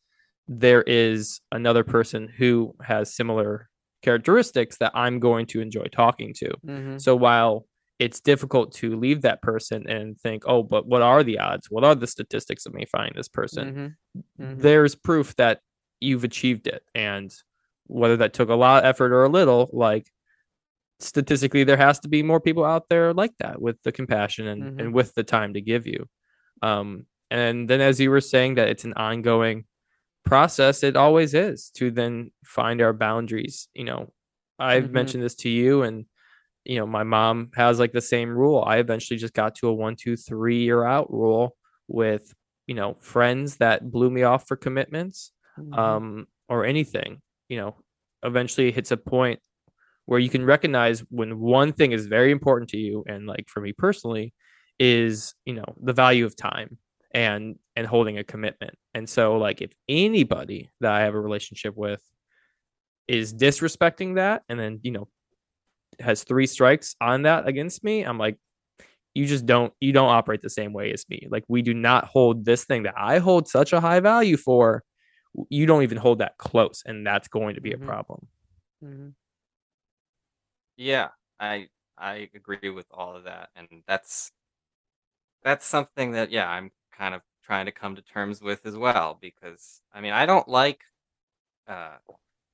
there is another person who has similar characteristics that I'm going to enjoy talking to. Mhm. So while it's difficult to leave that person and think, oh, but what are the odds? What are the statistics of me finding this person? Mhm. Mhm. There's proof that you've achieved it. And whether that took a lot of effort or a little, like statistically there has to be more people out there like that with the compassion and, Mhm. and with the time to give you. Um and then as you were saying that it's an ongoing process, it always is to then find our boundaries. You know, I've Mhm. mentioned this to you and you know, my mom has like the same rule. I eventually just got to a one, two, three year out rule with, you know, friends that blew me off for commitments, Mhm. um, or anything. You know, eventually it hits a point where you can recognize when one thing is very important to you, and like for me personally, is you know the value of time and and holding a commitment. And so, like, if anybody that I have a relationship with is disrespecting that, and then you know has three strikes on that against me, I'm like, you just don't you don't operate the same way as me. Like we do not hold this thing that I hold such a high value for. You don't even hold that close, and that's going to be Mhm. a problem. Mhm. Yeah, I I agree with all of that, and that's that's something that yeah, I'm kind of trying to come to terms with as well because I mean, I don't like uh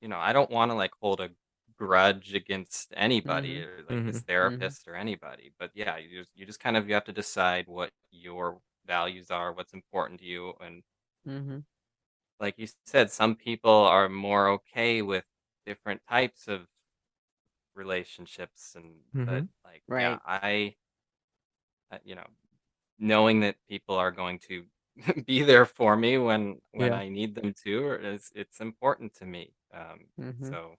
you know, I don't want to like hold a grudge against anybody Mhm. or like this Mhm. therapist or anybody, but yeah, you just you just kind of you have to decide what your values are, what's important to you and Mhm. like you said, some people are more okay with different types of relationships and but Mhm. like yeah i you know knowing that people are going to be there for me when when Yeah. i need them to or is it's important to me um Mhm. so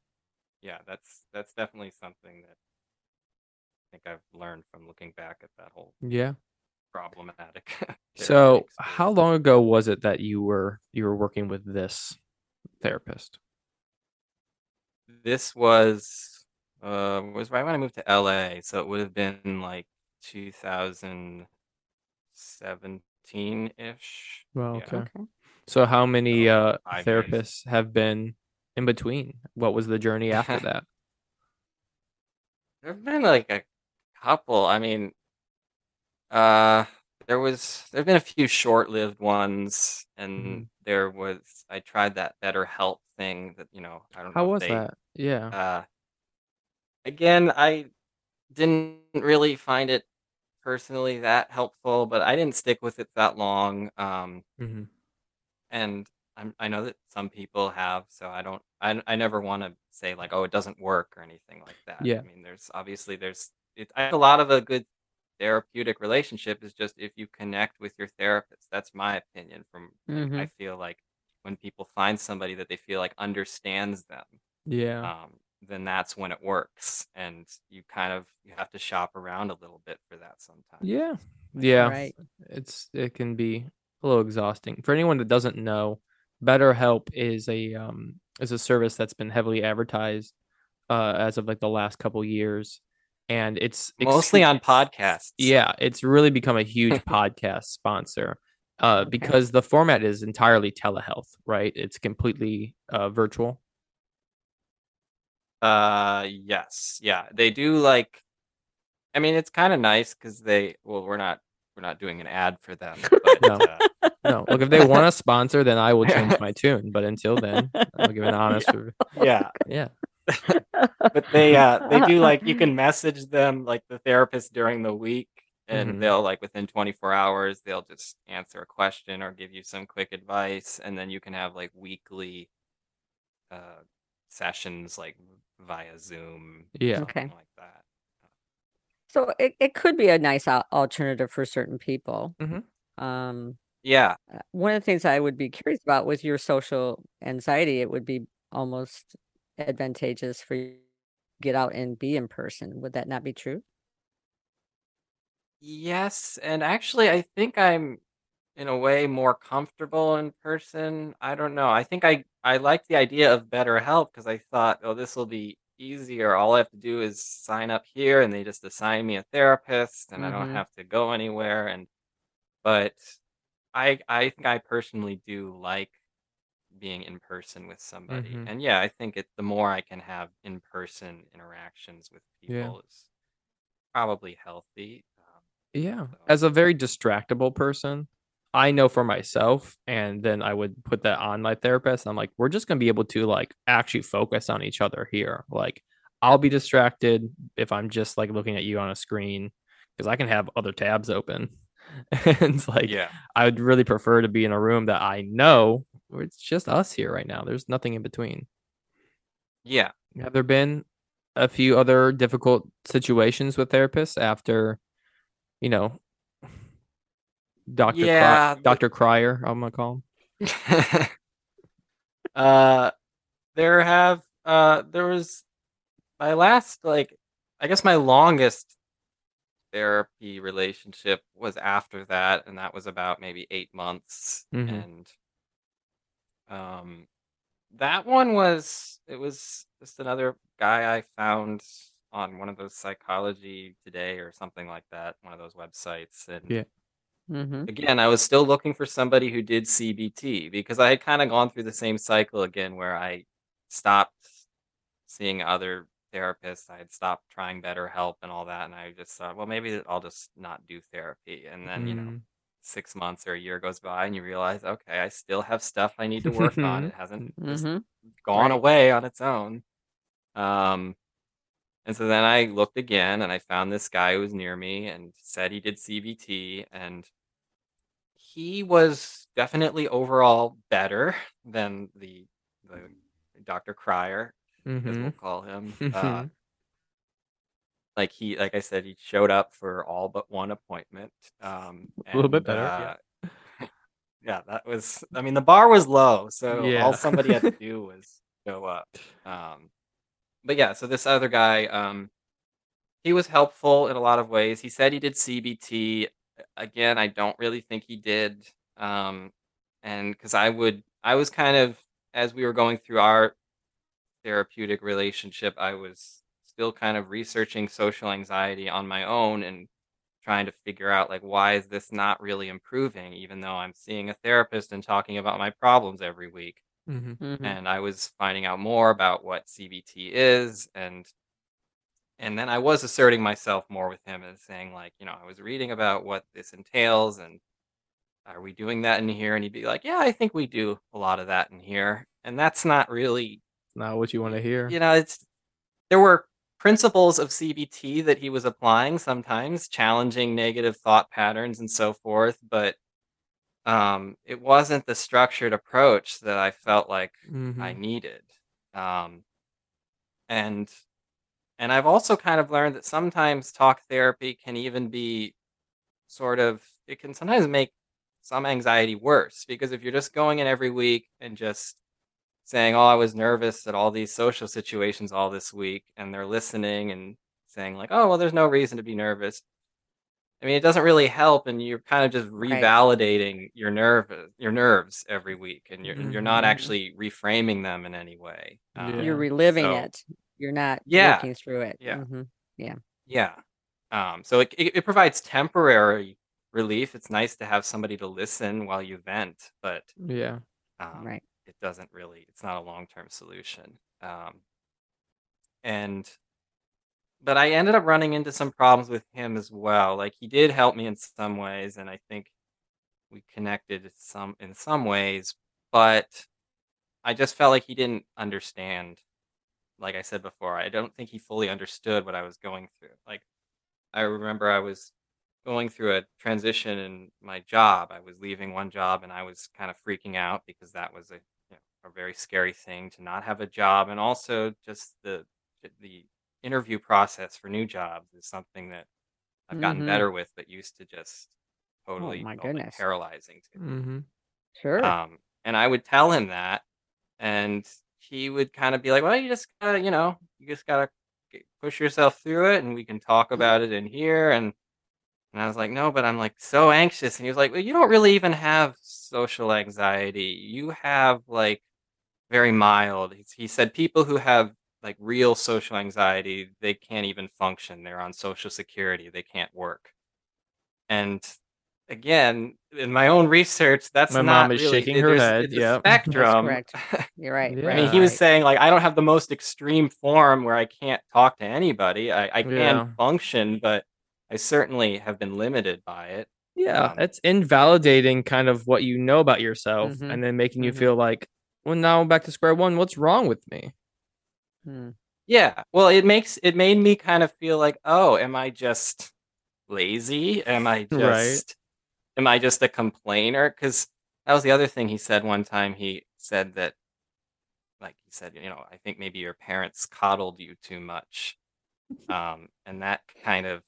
yeah that's that's definitely something that i think i've learned from looking back at that whole Yeah. problematic So, how long ago was it that you were you were working with this therapist? this was uh was right when i moved to la so it would have been like 2017-ish Well, yeah okay. Okay. So, how many uh therapists have been in between? What was the journey after that? There've been like a couple. I mean, uh, there was there've been a few short-lived ones, and Mhm. there was I tried that BetterHelp thing that you know I don't How know was they that? Yeah. uh again I didn't really find it personally that helpful, but I didn't stick with it that long. Um, hmm and I'm, I know that some people have, so I don't. I I never want to say like, oh, it doesn't work or anything like that. Yeah. I mean, there's obviously there's it. I, a lot of a good therapeutic relationship is just if you connect with your therapist. That's my opinion. From like, I Mhm. feel like when people find somebody that they feel like understands them, Yeah. um, then that's when it works. And you kind of you have to shop around a little bit for that sometimes. Yeah. Yeah. Right. It's it can be a little exhausting. For anyone that doesn't know, BetterHelp is a um is a service that's been heavily advertised uh as of like the last couple years and it's mostly on podcasts. yeah, it's really become a huge podcast sponsor. Uh because the format is entirely telehealth, right? It's completely uh virtual. Uh, yes, yeah, they do like. I mean, it's kind of nice because they. Well, we're not. We're not doing an ad for them, but No. uh, No, look if they want to sponsor then I will change my tune, but until then, I'll give an honest review. yeah, Yeah. but they uh they do like you can message them like the therapist during the week, and Mhm. they'll like within 24 hours they'll just answer a question or give you some quick advice, and then you can have like weekly uh sessions like via Zoom, Yeah. something Okay. like that. So it, it could be a nice al- alternative for certain people. Mhm. Um, Yeah, uh, one of the things I would be curious about with your social anxiety, it would be almost advantageous for you to get out and be in person. Would that not be true? Yes, and actually, I think I'm in a way more comfortable in person. I don't know. I think I I like the idea of BetterHelp because I thought, oh, this will be easier. All I have to do is sign up here, and they just assign me a therapist, and I don't Mhm. have to go anywhere. And but I I think I personally do like being in person with somebody. Mhm. And yeah, I think it the more I can have in person interactions with Yeah. people is probably healthy. Um, Yeah. so. As a very distractible person, I know for myself, and then I would put that on my therapist. I'm like, we're just gonna be able to like actually focus on each other here. Like, I'll be distracted if I'm just like looking at you on a screen because I can have other tabs open. and it's like, Yeah. I would really prefer to be in a room that I know where it's just us here right now. There's nothing in between. Yeah. Have there been a few other difficult situations with therapists after, you know, Doctor Yeah, the- Doctor Cryer? I'm gonna call him. uh there have uh there was my last like I guess my longest therapy relationship was after that and that was about maybe 8 months Mhm. and um that one was it was just another guy I found on one of those psychology today or something like that one of those websites and Yeah. Mm-hmm. again, I was still looking for somebody who did CBT because I had kind of gone through the same cycle again where I stopped seeing other therapists. I had stopped trying BetterHelp and all that. And I just thought, well, maybe I'll just not do therapy. And then, you know, Mm. six months or a year goes by and you realize, okay, I still have stuff I need to work on. It hasn't Mm-hmm. gone Right. away on its own. Um, and so then I looked again and I found this guy who was near me and said he did CBT and he was definitely overall better than the the Dr. Cryer, as Mhm. we'll call him. Uh, like he, like I said, he showed up for all but one appointment. Um, A little bit better, uh, yeah. yeah, that was. I mean, the bar was low, so Yeah. all somebody had to do was go up. Um, but yeah, so this other guy, um, he was helpful in a lot of ways. He said he did CBT. Again, I don't really think he did. Um, and because I would, I was kind of as we were going through our therapeutic relationship, I was still kind of researching social anxiety on my own and trying to figure out like why is this not really improving even though I'm seeing a therapist and talking about my problems every week Mhm. Mm-hmm. and I was finding out more about what CBT is and and then I was asserting myself more with him and saying like you know I was reading about what this entails and are we doing that in here and he'd be like yeah I think we do a lot of that in here and that's not really Not what you want to hear. you know it's there were principles of CBT that he was applying sometimes challenging negative thought patterns and so forth but um it wasn't the structured approach that I felt like I Mhm. needed. Um, and and I've also kind of learned that sometimes talk therapy can even be sort of it can sometimes make some anxiety worse because if you're just going in every week and just saying, "Oh, I was nervous at all these social situations all this week," and they're listening and saying like, "Oh, well, there's no reason to be nervous." I mean, it doesn't really help, and you're kind of just Right. revalidating your nerve, your nerves every week, and you're you're not Mhm. actually reframing them in any way. Um, You're reliving so- it. You're not Yeah. working through it. Yeah. Mhm. Yeah. Um, so it, it it provides temporary relief. It's nice to have somebody to listen while you vent, but Yeah. um, Right. it doesn't really. It's not a long term solution. Um, and but I ended up running into some problems with him as well. Like he did help me in some ways, and I think we connected some in some ways, but I just felt like he didn't understand. Like I said before, I don't think he fully understood what I was going through. Like I remember I was going through a transition in my job. I was leaving one job and I was kind of freaking out because that was a you know, a very scary thing to not have a job and also just the the interview process for new jobs is something that I've gotten Mhm. better with but used to just totally Oh my felt like goodness. paralyzing to me. Mm-hmm. Sure. Um, and I would tell him that, and he would kind of be like, "Well, you just gotta, you know, you just gotta push yourself through it, and we can talk mm-hmm. about it in here." And and I was like, "No, but I'm like so anxious." And he was like, "Well, you don't really even have social anxiety. You have like very mild." He, he said people who have like real social anxiety, they can't even function. They're on social security. They can't work. And again, in my own research, that's My not mom is really, shaking her there's- head, It's a yep. That's spectrum. correct. You're right. Yeah. I mean, he was saying like I don't have the most extreme form where I can't talk to anybody. I, I can Yeah. function, but I certainly have been limited by it. Yeah, Yeah, Um, it's invalidating kind of what you know about yourself Mhm. and then making you Mhm. feel like, well, now I'm back to square one. What's wrong with me? Hmm. Yeah. Well, it makes it made me kind of feel like, oh, am I just lazy? Am I Right. Am I just a complainer? Because that was the other thing he said one time. He said that, like he said, you know, I think maybe your parents coddled you too much, um, and that kind of,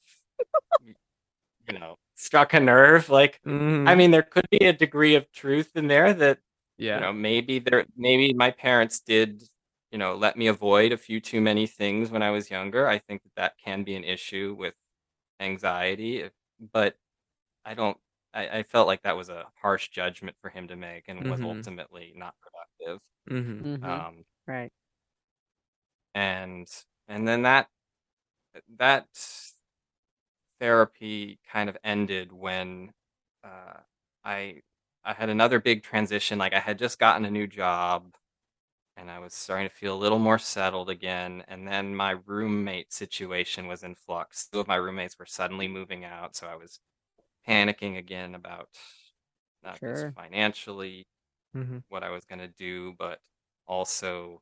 you know, struck a nerve. Like, I Mhm. mean, there could be a degree of truth in there that yeah. you know maybe there maybe my parents did you know let me avoid a few too many things when i was younger i think that that can be an issue with anxiety but i don't I, I felt like that was a harsh judgment for him to make and was Mhm. ultimately not productive hmm Mhm. um right. and and then that that therapy kind of ended when uh, I I had another big transition. Like I had just gotten a new job, and I was starting to feel a little more settled again. And then my roommate situation was in flux. Two of my roommates were suddenly moving out, so I was panicking again about not Sure. just financially hmm what I was going to do, but also,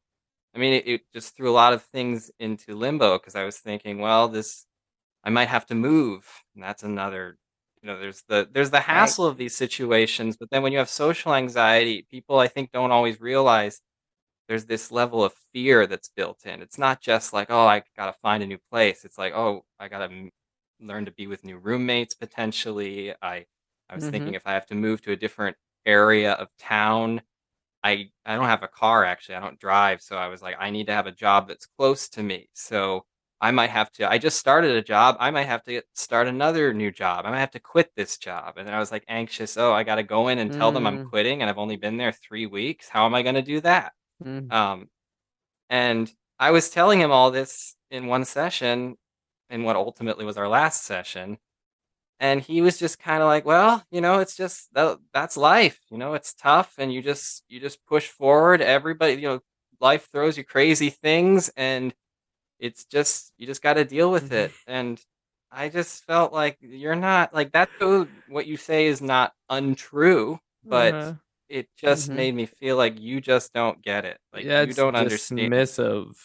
I mean, it, it just threw a lot of things into limbo because I was thinking, well, this, I might have to move, and that's another, you know, there's the there's the hassle of these situations, but then when you have social anxiety, people I think don't always realize there's this level of fear that's built in. It's not just like, oh, I got to find a new place. It's like, oh, I got to learn to be with new roommates potentially. I I was thinking if I have to move to a different area of town, I I don't have a car actually. I don't drive, so I was like I need to have a job that's close to me. So I might have to I just started a job. I might have to get, start another new job. I might have to quit this job. And then I was like anxious, oh, I got to go in and tell them I'm Mm. quitting and I've only been there 3 weeks. How am I going to do that? Mm. Um and I was telling him all this in one session in what ultimately was our last session and he was just kind of like well you know it's just that, that's life you know it's tough and you just you just push forward everybody you know life throws you crazy things and it's just you just got to deal with Mhm. it and i just felt like you're not like that's so- what you say is not untrue but Uh-huh. it just Mhm. made me feel like you just don't get it like you That's don't understand dismissive.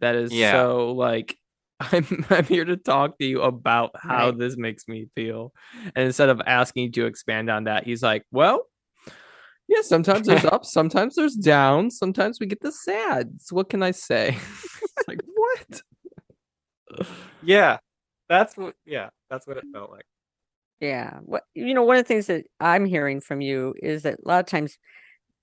That is Yeah. so like I'm I'm here to talk to you about how Right. this makes me feel. And instead of asking you to expand on that, he's like, Well, yeah, sometimes there's ups, sometimes there's downs, sometimes we get the sads. What can I say? It's like, what? yeah that's what yeah that's what it felt like Yeah. What you know, one of the things that I'm hearing from you is that a lot of times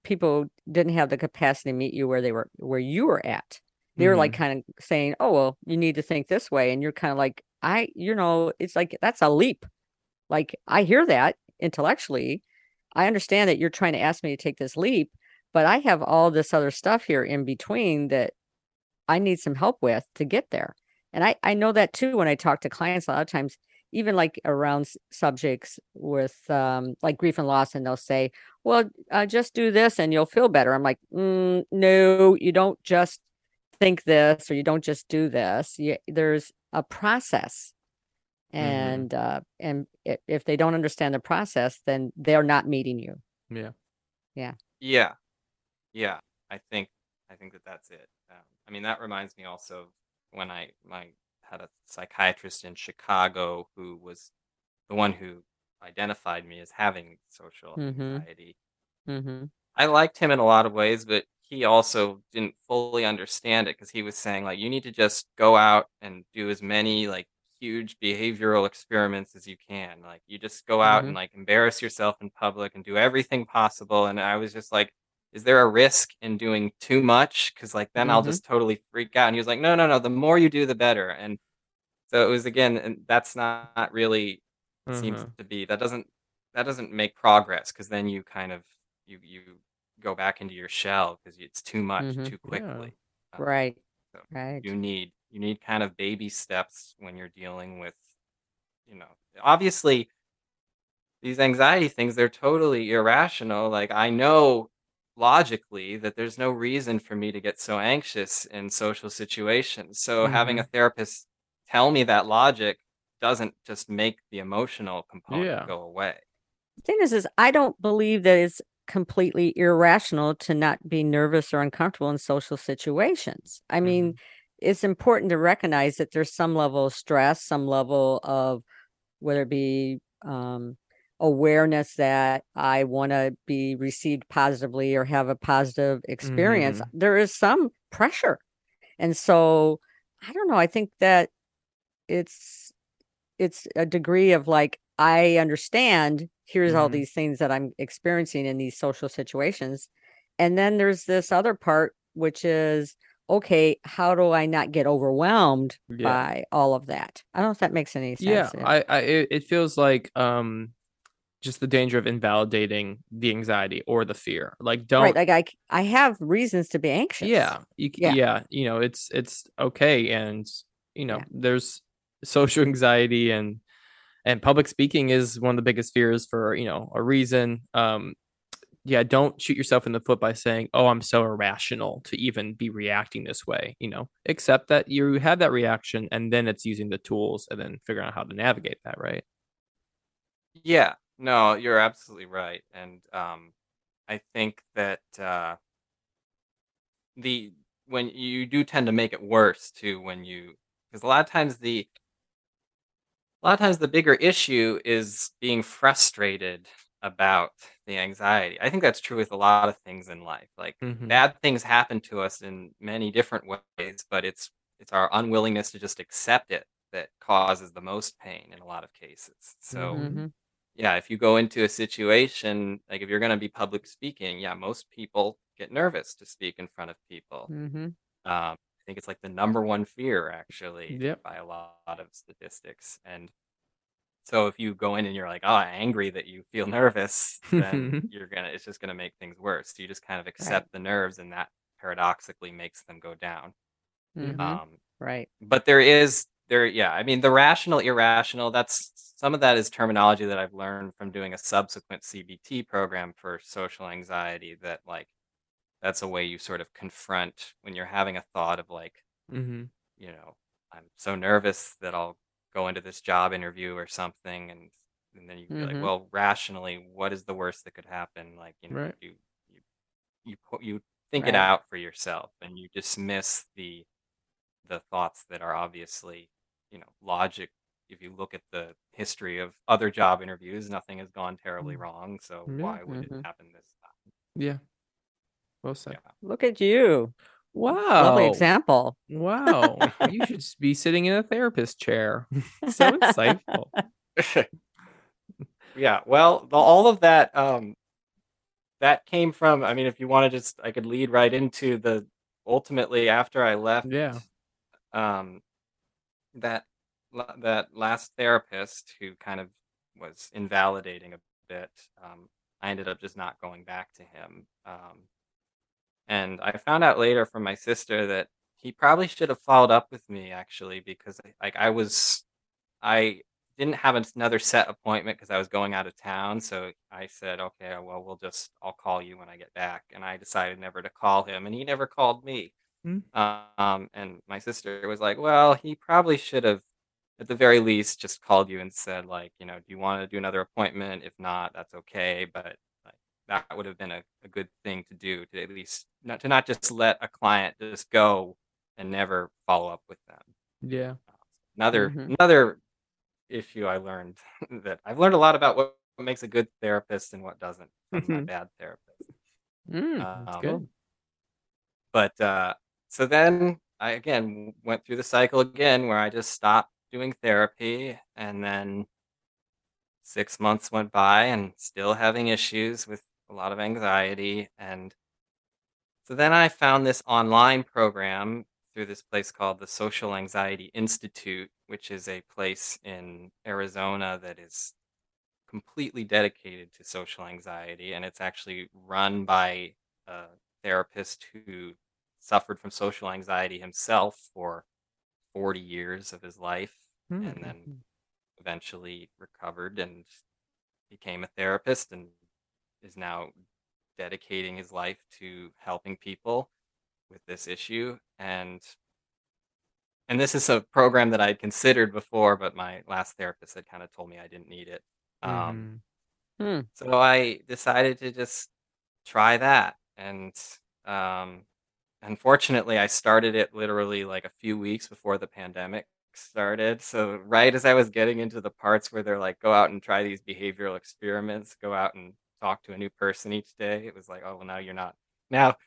people didn't have the capacity to meet you where they were where you were at. They were like kind of saying, "Oh, well, you need to think this way." And you're kind of like, "I, you know, it's like that's a leap." Like I hear that intellectually. I understand that you're trying to ask me to take this leap, but I have all this other stuff here in between that I need some help with to get there. And I I know that too when I talk to clients a lot of times even like around subjects with um like grief and loss and they'll say, "Well, uh, just do this and you'll feel better." I'm like, mm, "No, you don't just think this or you don't just do this. You, there's a process." And uh and i- if they don't understand the process, then they're not meeting you. Yeah. Yeah, yeah. Yeah. I think I think that that's it. Um, I mean, that reminds me also when I my had a psychiatrist in Chicago who was the one who identified me as having social Mhm. anxiety. Mhm. I liked him in a lot of ways, but he also didn't fully understand it because he was saying like you need to just go out and do as many like huge behavioral experiments as you can. Like you just go out and Mhm. like embarrass yourself in public and do everything possible. And I was just like, is there a risk in doing too much? Because like then I'll Mhm. just totally freak out. And he was like, no, no, no. The more you do, the better. And so it was again, and that's not really seems Mhm. to be that doesn't that doesn't make progress because then you kind of you you go back into your shell because it's too much Mhm. too quickly. Um, Right. so Right. you need you need kind of baby steps when you're dealing with you know obviously these anxiety things they're totally irrational like i know logically that there's no reason for me to get so anxious in social situations so having a therapist tell me that logic doesn't just make the emotional component Yeah. go away. The thing is, is I don't believe that it's completely irrational to not be nervous or uncomfortable in social situations. I mean, it's important to recognize that there's some level of stress, some level of whether it be um, awareness that I want to be received positively or have a positive experience. There is some pressure. And so I don't know. I think that it's it's a degree of like I understand here's all Mhm. these things that I'm experiencing in these social situations. And then there's this other part which is okay, how do I not get overwhelmed Yeah. by all of that? I don't know if that makes any sense. Yeah, I, I it, feels like um just the danger of invalidating the anxiety or the fear. Like don't right, like I have reasons to be anxious. yeah, you Yeah. yeah, you know, it's it's okay and you know, Yeah. there's social anxiety and and public speaking is one of the biggest fears for, you know, a reason. Um yeah, don't shoot yourself in the foot by saying, "Oh, I'm so irrational to even be reacting this way." You know, accept that you had that reaction, and then it's using the tools and then figuring out how to navigate that. Right? Yeah, no, you're absolutely right. And um, I think that uh, the when you do tend to make it worse too when you because a lot of times the a lot of times the bigger issue is being frustrated about the anxiety. I think that's true with a lot of things in life. Like Mhm. bad things happen to us in many different ways, but it's it's our unwillingness to just accept it that causes the most pain in a lot of cases. So Mhm. Mhm. yeah, if you go into a situation, like if you're going to be public speaking, yeah, most people get nervous to speak in front of people. Mhm. Um, think it's like the number one fear, actually, Yep. by a lot of statistics. And so if you go in and you're like, oh, angry that you feel nervous, then you're gonna, it's just gonna make things worse. So you just kind of accept the nerves, and that paradoxically makes them go down. Mhm. Um, right. but there is there yeah i mean the rational irrational that's some of that is terminology that i've learned from doing a subsequent cbt program for social anxiety that like that's a way you sort of confront when you're having a thought of like hmm you know i'm so nervous that i'll go into this job interview or something and and then you can be like well rationally what is the worst that could happen like you know Right. you you you put you think it out for yourself and you dismiss the the thoughts that are obviously you know logic if you look at the history of other job interviews nothing has gone terribly wrong so Yeah. why would Mhm. it happen this time Yeah. Well said. yeah Look at you. Wow. Lovely example. Wow. you should be sitting in a therapist chair. so insightful. yeah well the, all of that um that came from i mean if you want to just i could lead right into the ultimately after i left Yeah. um that that last therapist who kind of was invalidating a bit um i ended up just not going back to him um and i found out later from my sister that he probably should have followed up with me actually because I- like i was i didn't have another set appointment because i was going out of town so i said okay well we'll just i'll call you when i get back and i decided never to call him and he never called me Hmm. um, and my sister was like, "Well, he probably should have, at the very least, just called you and said, like, you know, do you want to do another appointment? If not, that's okay. But that would have been a, a good thing to do to at least not to not just let a client just go and never follow up with them. Yeah. Another Mhm. another issue I learned that I've learned a lot about what, what makes a good therapist and what doesn't from my Mhm. bad therapist. Mm. That's Um, good. but uh so then i again went through the cycle again where i just stopped doing therapy and then six months went by and still having issues with a lot of anxiety and so then i found this online program through this place called the social anxiety institute which is a place in arizona that is completely dedicated to social anxiety and it's actually run by a therapist who suffered from social anxiety himself for 40 years of his life and Hmm. then eventually recovered and became a therapist and is now dedicating his life to helping people with this issue and and this is a program that I'd considered before, but my last therapist had kind of told me I didn't need it. Um, Mhm. Hmm. so I decided to just try that, and um, unfortunately, I started it literally like a few weeks before the pandemic started. So right as I was getting into the parts where they're like, go out and try these behavioral experiments, go out and talk to a new person each day, it was like, oh well, now you're not. Now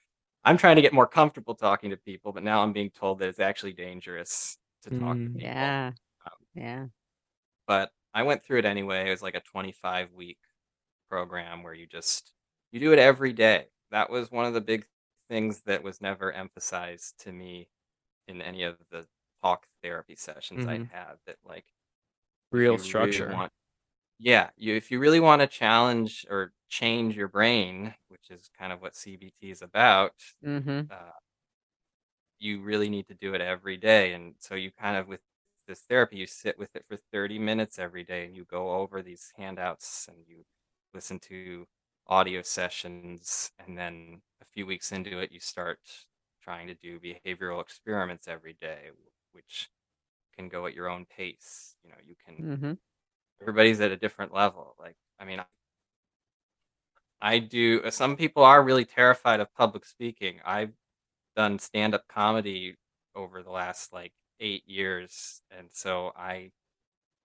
I'm trying to get more comfortable talking to people, but now I'm being told that it's actually dangerous to talk to Mm. people. Yeah. Um, Yeah. but I went through it anyway. It was like a 25 week program where you just you do it every day. That was one of the big things that was never emphasized to me in any of the talk therapy sessions I'd Mhm. had that like Real you really structure. want yeah, you if you really want to challenge or change your brain, which is kind of what CBT is about, Mm-hmm. uh, you really need to do it every day. And so you kind of with this therapy, you sit with it for 30 minutes every day and you go over these handouts and you listen to audio sessions. And then a few weeks into it, you start trying to do behavioral experiments every day, which can go at your own pace. You know, you can, Mm-hmm. everybody's at a different level. Like, I mean, I do, uh, some people are really terrified of public speaking. I've done stand up comedy over the last like eight years. And so I,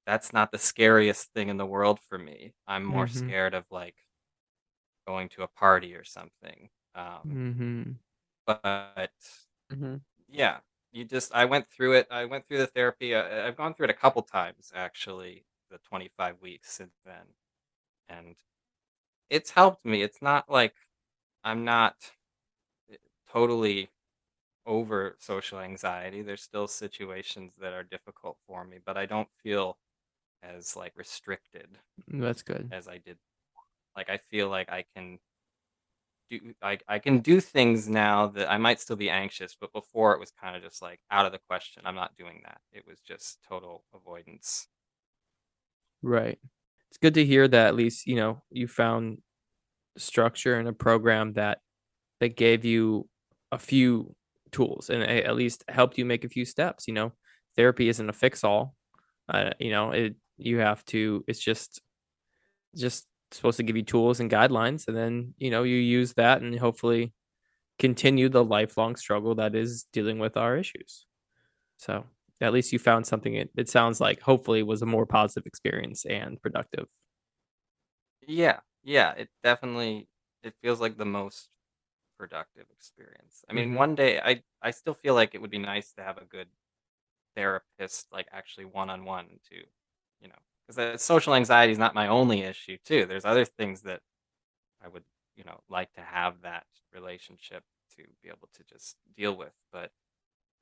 that's not the scariest thing in the world for me. I'm more Mhm. scared of like going to a party or something. Um, Mhm. but Mm-hmm. yeah, you just, I went through it. I went through the therapy. I, I've gone through it a couple times actually, the 25 weeks since then. And it's helped me. It's not like I'm not eh, totally over social anxiety. There's still situations that are difficult for me, but I don't feel as like restricted That's good. as I did. Like I feel like I can do I, I can do things now that I might still be anxious, but before it was kind of just like out of the question. I'm not doing that. It was just total avoidance. Right. It's good to hear that at least, you know, you found structure in a program that that gave you a few tools and at least helped you make a few steps, you know. Therapy isn't a fix all. Uh, you know, it you have to it's just just supposed to give you tools and guidelines and then, you know, you use that and hopefully continue the lifelong struggle that is dealing with our issues. So, at least you found something it, it sounds like hopefully was a more positive experience and productive. Yeah, yeah, it definitely it feels like the most productive experience. I mean, Mhm. one day I I still feel like it would be nice to have a good therapist, like actually one on one to, you know, because social anxiety is not my only issue too. There's other things that I would, you know, like to have that relationship to be able to just deal with. But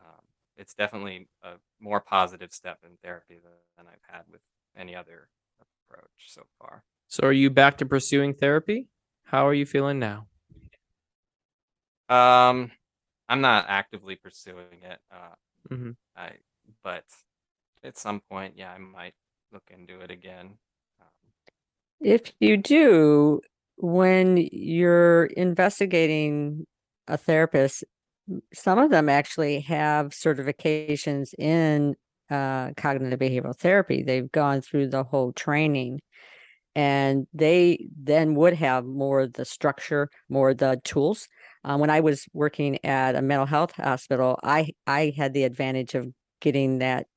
um, it's definitely a more positive step in therapy than, than I've had with any other approach so far. So, are you back to pursuing therapy? How are you feeling now? Um, I'm not actively pursuing it. Uh, Mhm. I, but at some point, yeah, I might look into it again. Um, If you do, when you're investigating a therapist, m- some of them actually have certifications in uh, cognitive behavioral therapy. They've gone through the whole training, and they then would have more the structure, more the tools. Uh, when I was working at a mental health hospital, I I had the advantage of getting that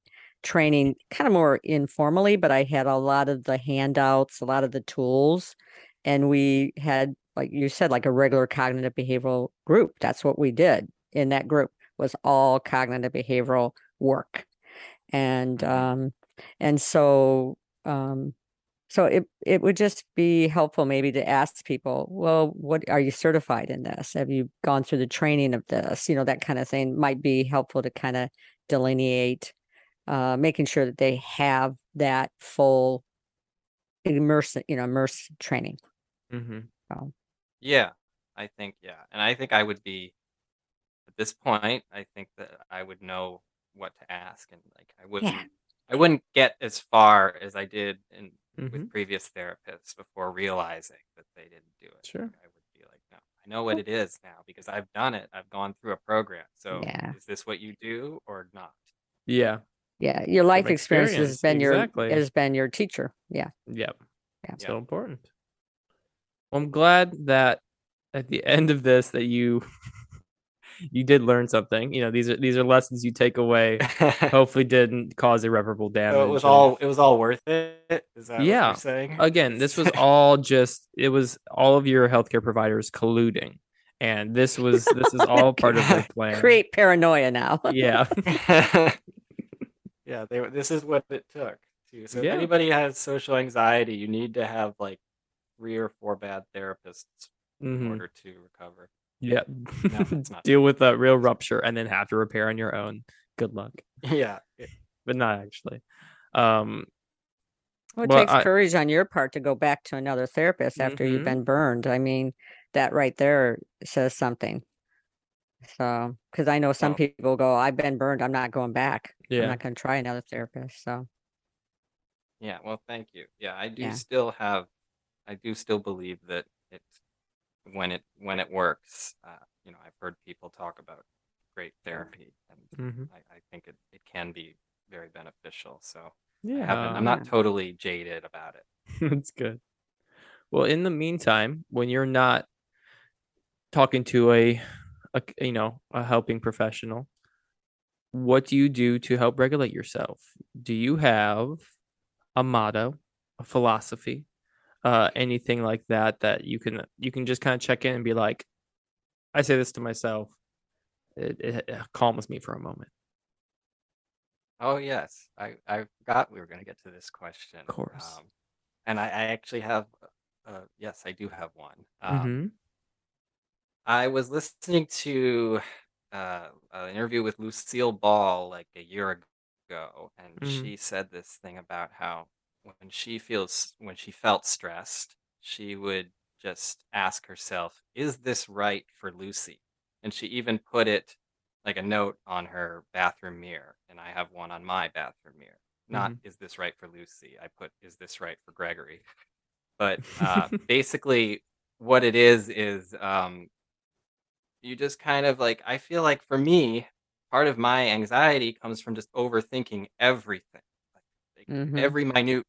training kind of more informally, but I had a lot of the handouts, a lot of the tools, and we had, like you said, like a regular cognitive behavioral group. That's what we did in that group was all cognitive behavioral work, and Mhm. um, and so um, so it it would just be helpful maybe to ask people, well, what are you certified in this? Have you gone through the training of this? You know, that kind of thing might be helpful to kind of delineate uh, making sure that they have that full immerse, you know, immerse training. Mm-hmm. yeah, I think yeah, and I think I would be this point. I think that I would know what to ask, and like I wouldn't, I wouldn't get as far as I did in Mm-hmm. with previous therapists before realizing that they didn't do it. Sure. Like, I would be like, no, I know what it is now because I've done it. I've gone through a program. So Yeah. is this what you do or not? Yeah. Yeah, your life experience has experience, been your has been your teacher. Yeah. Yep. Yeah. So important. Well, I'm glad that at the end of this that you you did learn something. You know, these are these are lessons you take away. Hopefully didn't cause irreparable damage. so it was all it was all worth it. Is that Yeah. what you're saying? again, this was all just it was all of your healthcare providers colluding. And this was this is all part of their plan. Create paranoia now. Yeah. yeah, they this is what it took. Too. So Yeah. if anybody has social anxiety, you need to have like three or four bad therapists in Mhm. order to recover. Yeah. it's not. Deal with a real rupture and then have to repair on your own. Good luck. Yeah. But not actually. Um Well, it Well, takes I- courage on your part to go back to another therapist after Mhm. you've been burned. I mean, that right there says something. So, because I know some Oh. people go, I've been burned. I'm not going back. I'm not going to try another therapist. So, Yeah, well, thank you. Yeah, I do Yeah. still have, I do still believe that it, when it when it works, uh, you know, I've heard people talk about great therapy, and hmm I, I think it, it can be very beneficial. So Yeah. I'm not totally jaded about it. That's good. Well, in the meantime, when you're not talking to a, a you know, a helping professional, what do you do to help regulate yourself? Do you have a motto, a philosophy, uh, anything like that that you can you can just kind of check in and be like, I say this to myself. It, it, it calms me for a moment. Oh yes, I I forgot we were going to get to this question. Of course. Um, and I, I actually have, uh, yes, I do have one. Um, Mhm. I was listening to uh, an interview with Lucille Ball like a year ago, and Mhm. she said this thing about how when she feels when she felt stressed, she would just ask herself, "Is this right for Lucy?" And she even put it like a note on her bathroom mirror, and I have one on my bathroom mirror. Not "Is this right for Lucy?" I put "Is this right for Gregory?" But uh, basically, what it is is um, you just kind of like I feel like for me, part of my anxiety comes from just overthinking everything, like, Mhm. every minute.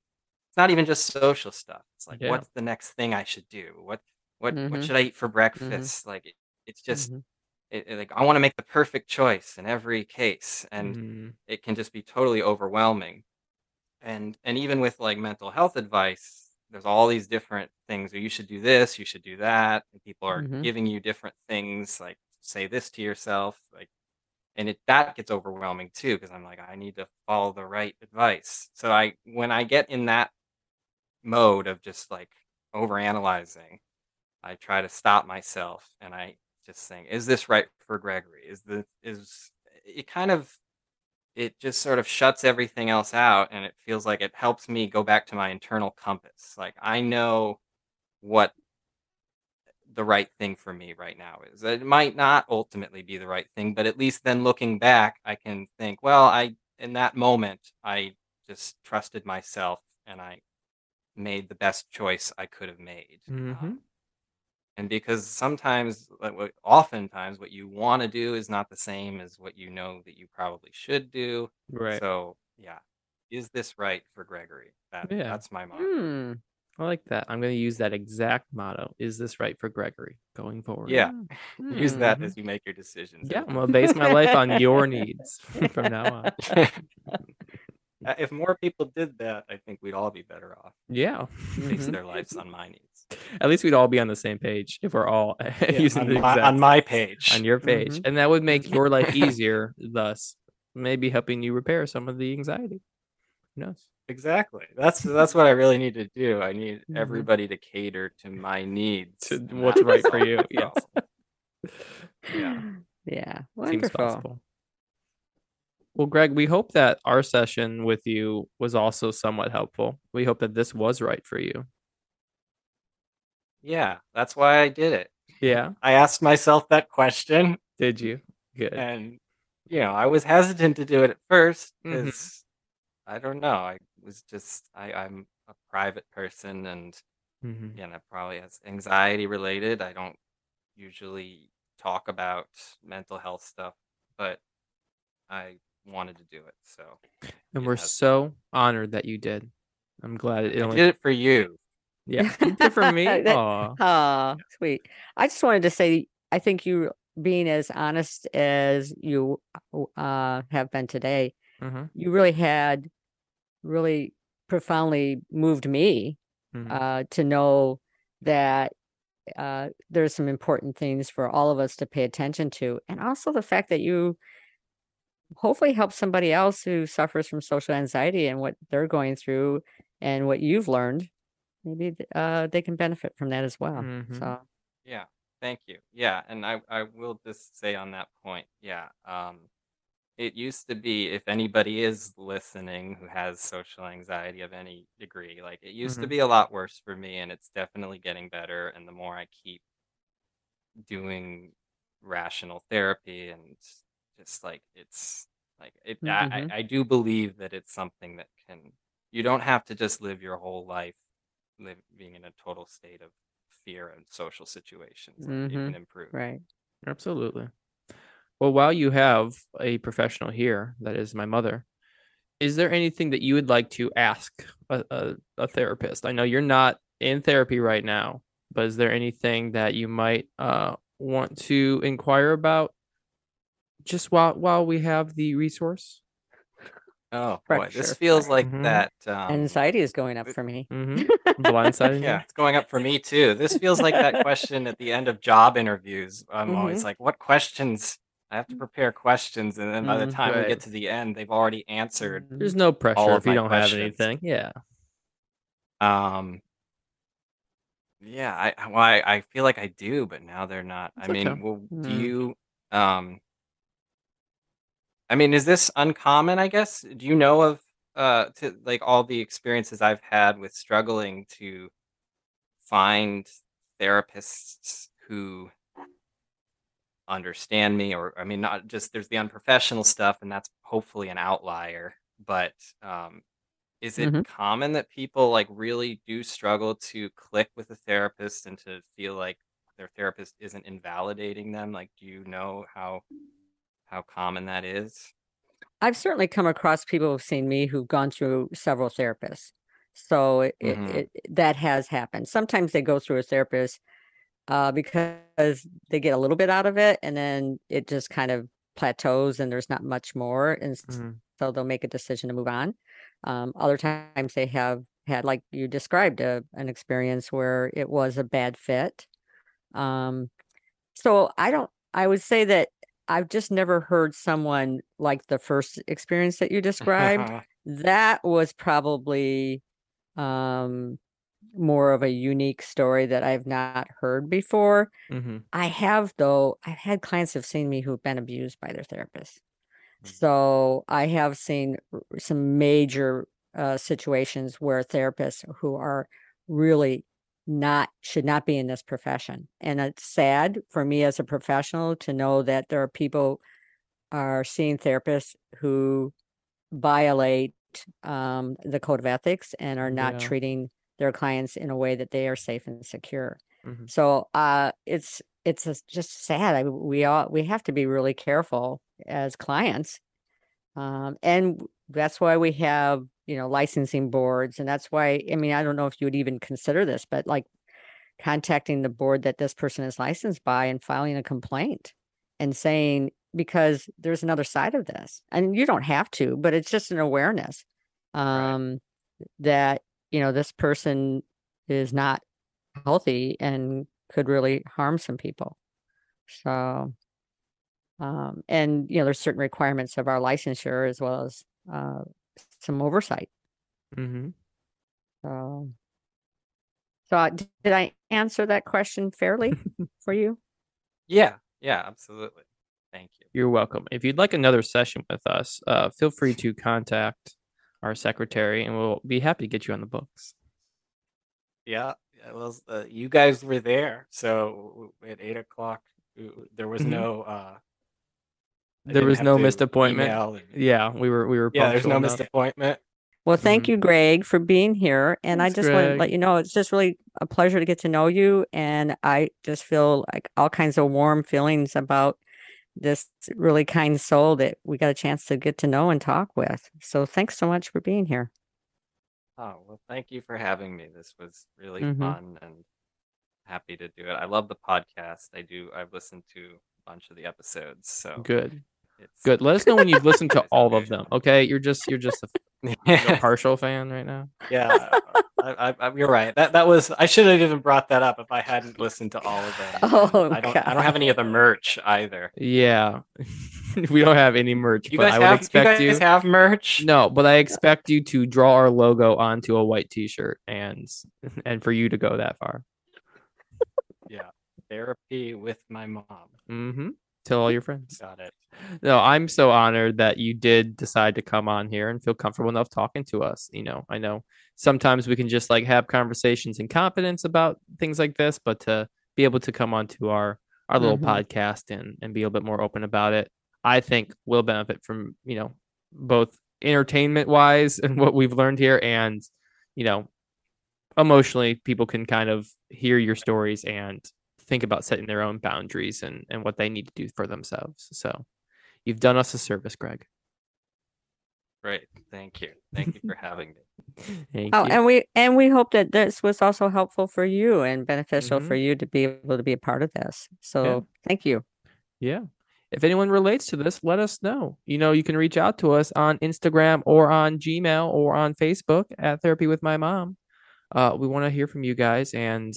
It's not even just social stuff. It's like, Yeah. what's the next thing I should do? What what what Mhm. should I eat for breakfast? Like, it, it's just Mhm. it, it- like I want to make the perfect choice in every case, and Mhm. it can just be totally overwhelming. And and even with like mental health advice, there's all these different things. You should do this, you should do that. And people are Mhm. giving you different things, like say this to yourself, like and it that gets overwhelming too because I'm like I need to follow the right advice. So I when I get in that mode of just like over analyzing I try to stop myself and I just think, is this right for Gregory? Is the is it kind of it just sort of shuts everything else out and it feels like it helps me go back to my internal compass. Like I know what the right thing for me right now is. It might not ultimately be the right thing, but at least then looking back, I can think, well, I in that moment I just trusted myself and I made the best choice I could have made. Mhm. Um, and because sometimes, like, what- oftentimes, what you want to do is not the same as what you know that you probably should do. Right. So, yeah, is this right for Gregory? That Yeah. that's my motto. Hmm. I like that. I'm going to use that exact motto. Is this right for Gregory going forward? Yeah, use that Mhm. as you make your decisions. Yeah, I'm going to base my life on your needs from now on. Uh, if more people did that, I think we'd all be better off. Yeah. Base Mhm. their lives on my needs. At least we'd all be on the same page if we're all Yeah, using on, the my, exact on my page. on your page. Mhm. And that would make your life easier, thus maybe helping you repair some of the anxiety. Who knows? Exactly. That's that's what I really need to do. I need Mhm. everybody to cater to my needs. To what's right for you, yes. Yeah. Yeah. Wonderful. Well, Greg, we hope that our session with you was also somewhat helpful. We hope that this was right for you. Yeah, that's why I did it. Yeah. I asked myself that question Did you? Good. and you know, I was hesitant to do it at first Mhm. because I don't know. I was just I, I'm a private person and Mhm. you know, probably has anxiety related. I don't usually talk about mental health stuff, but I wanted to do it. So And it we're has- so honored that you did. I'm glad it I did it for you. yeah, you did for me. That- Aw. Ah, sweet. I just wanted to say, I think you being as honest as you uh, have been today, Mhm, you really had really profoundly moved me mhm. uh, to know that uh, there's some important things for all of us to pay attention to. And also the fact that you hopefully help somebody else who suffers from social anxiety and what they're going through and what you've learned. Maybe uh, they can benefit from that as well. Mhm. So, Yeah, thank you. Yeah, and I I will just say on that point, yeah, um, it used to be if anybody is listening who has social anxiety of any degree, like it used to Mhm. be a lot worse for me, and it's definitely getting better. And the more I keep doing rational therapy and just like it's like it, I, Mhm. I I do believe that it's something that can. You don't have to just live your whole life live, being in a total state of fear and social situations. It Mhm. can improve. right. Absolutely. Well, while you have a professional here, that is my mother, is there anything that you would like to ask a, a, a therapist? I know you're not in therapy right now, but is there anything that you might uh, want to inquire about just while while we have the resource? Oh boy, Pressure. this feels like Mhm. that. Um, Anxiety is going up for me. Mm-hmm. Blindsided. Yeah, it's going up for me too. This feels like that question at the end of job interviews. I'm always Mhm. like, what questions? I have to prepare questions, and then by the Mhm. time we get to the end, they've already answered. Mhm. There's no pressure All if you don't have anything. Yeah. Um, yeah, I I- well, I, I feel like I do, but now they're not. I mean, okay. well, do Mm. you? Um, I mean, is this uncommon? I guess. Do you know of uh to like all the experiences I've had with struggling to find therapists who understand me or I mean not just there's the unprofessional stuff and that's hopefully an outlier but um is it Mhm. common that people like really do struggle to click with a therapist and to feel like their therapist isn't invalidating them like do you know how how common that is I've certainly come across people who've seen me who've gone through several therapists. So it, Mhm. it that has happened. Sometimes they go through a therapist uh, because they get a little bit out of it, and then it just kind of plateaus, and there's not much more, and Mhm. so they'll make a decision to move on. Um, other times they have had, like you described, a, an experience where it was a bad fit. Um, so I don't. I would say that I've just never heard someone like the first experience that you described. that was probably um more of a unique story that I've not heard before. Mhm. I have though, I've had clients who've seen me who've been abused by their therapist. Mhm. So I have seen some major uh, situations where therapists who are really not should not be in this profession, and it's sad for me as a professional to know that there are people are seeing therapists who violate um, the code of ethics and are not Yeah. treating their clients in a way that they are safe and secure. Mhm. So uh, it's it's just- sad. I, we all we have to be really careful as clients, um, and that's why we have you know licensing boards, and that's why I mean I don't know if you would even consider this, but like contacting the board that this person is licensed by and filing a complaint and saying because there's another side of this, and you don't have to, but it's just an awareness um, that you know this person is not healthy and could really harm some people. So, um, and you know, there's certain requirements of our licensure as well as uh, some oversight. mm-hmm. So, so uh, did I answer that question fairly for you? yeah yeah absolutely thank you You're welcome. If you'd like another session with us, uh, feel free to contact our secretary, and we'll be happy to get you on the books. Yeah, yeah, well, uh, you guys were there, so at eight o'clock, there was Mhm. no. Uh, I There was no missed appointment. email and- Yeah, we were we were. yeah, there's no punctual missed appointment. Well, thank Mhm. you, Greg, for being here. And Thanks, I just want to let you know it's just really a pleasure to get to know you. And I just feel like all kinds of warm feelings about this really kind soul that we got a chance to get to know and talk with. So thanks so much for being here. Oh, well, thank you for having me. This was really Mhm. fun and happy to do it. I love the podcast. I do. I've listened to a bunch of the episodes, so Good. It's Good. Let us know when you've listened to all of them. Okay. You're just you're just a, you're a partial fan right now. yeah. I, I, I, you're right. That that was. I should have even brought that up if I hadn't listened to all of them. Oh, I don't. I don't have any of the merch either. Yeah. we don't have any merch, You but guys I would have. You expect guys you. have merch. No, but I expect you to draw our logo onto a white T-shirt and and for you to go that far. Yeah. Therapy with my mom. Mm-hmm. Tell all your friends. Got it. No, I'm so honored that you did decide to come on here and feel comfortable enough talking to us. You know, I know sometimes we can just like have conversations in confidence about things like this, but to be able to come onto our our little Mhm. podcast and and be a little bit more open about it, I think will benefit from you know both entertainment wise and what we've learned here, and you know emotionally, people can kind of hear your stories and think about setting their own boundaries and and what they need to do for themselves. So you've done us a service, Greg. Great. Thank you. Thank you for having me. Thank Oh, you. and we and we hope that this was also helpful for you and beneficial Mhm. for you to be able to be a part of this. So thank you. Yeah. If anyone relates to this, let us know. You know, you can reach out to us on Instagram or on Gmail or on Facebook at Therapy with My Mom. Uh, we want to hear from you guys. And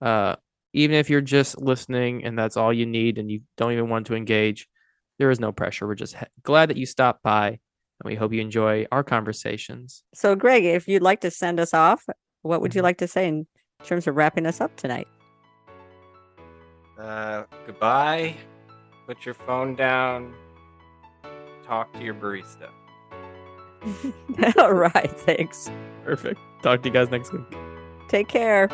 uh, even if you're just listening and that's all you need and you don't even want to engage, there is no pressure. We're just ha- glad that you stopped by and we hope you enjoy our conversations. So Greg, if you'd like to send us off, what would you Mhm. like to say in terms of wrapping us up tonight? Uh, goodbye. Put your phone down. Talk to your barista. All right, thanks. Perfect. Talk to you guys next week. Take care.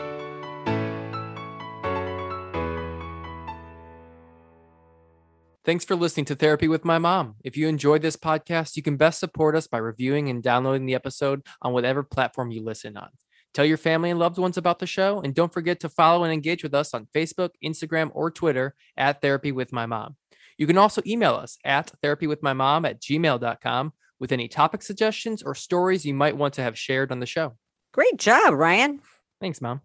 Thanks for listening to Therapy with My Mom. If you enjoyed this podcast, you can best support us by reviewing and downloading the episode on whatever platform you listen on. Tell your family and loved ones about the show, and don't forget to follow and engage with us on Facebook, Instagram, or Twitter at Therapy with My Mom. You can also email us at therapywithmymom at gmail.com with any topic suggestions or stories you might want to have shared on the show. Great job, Ryan. Thanks, Mom.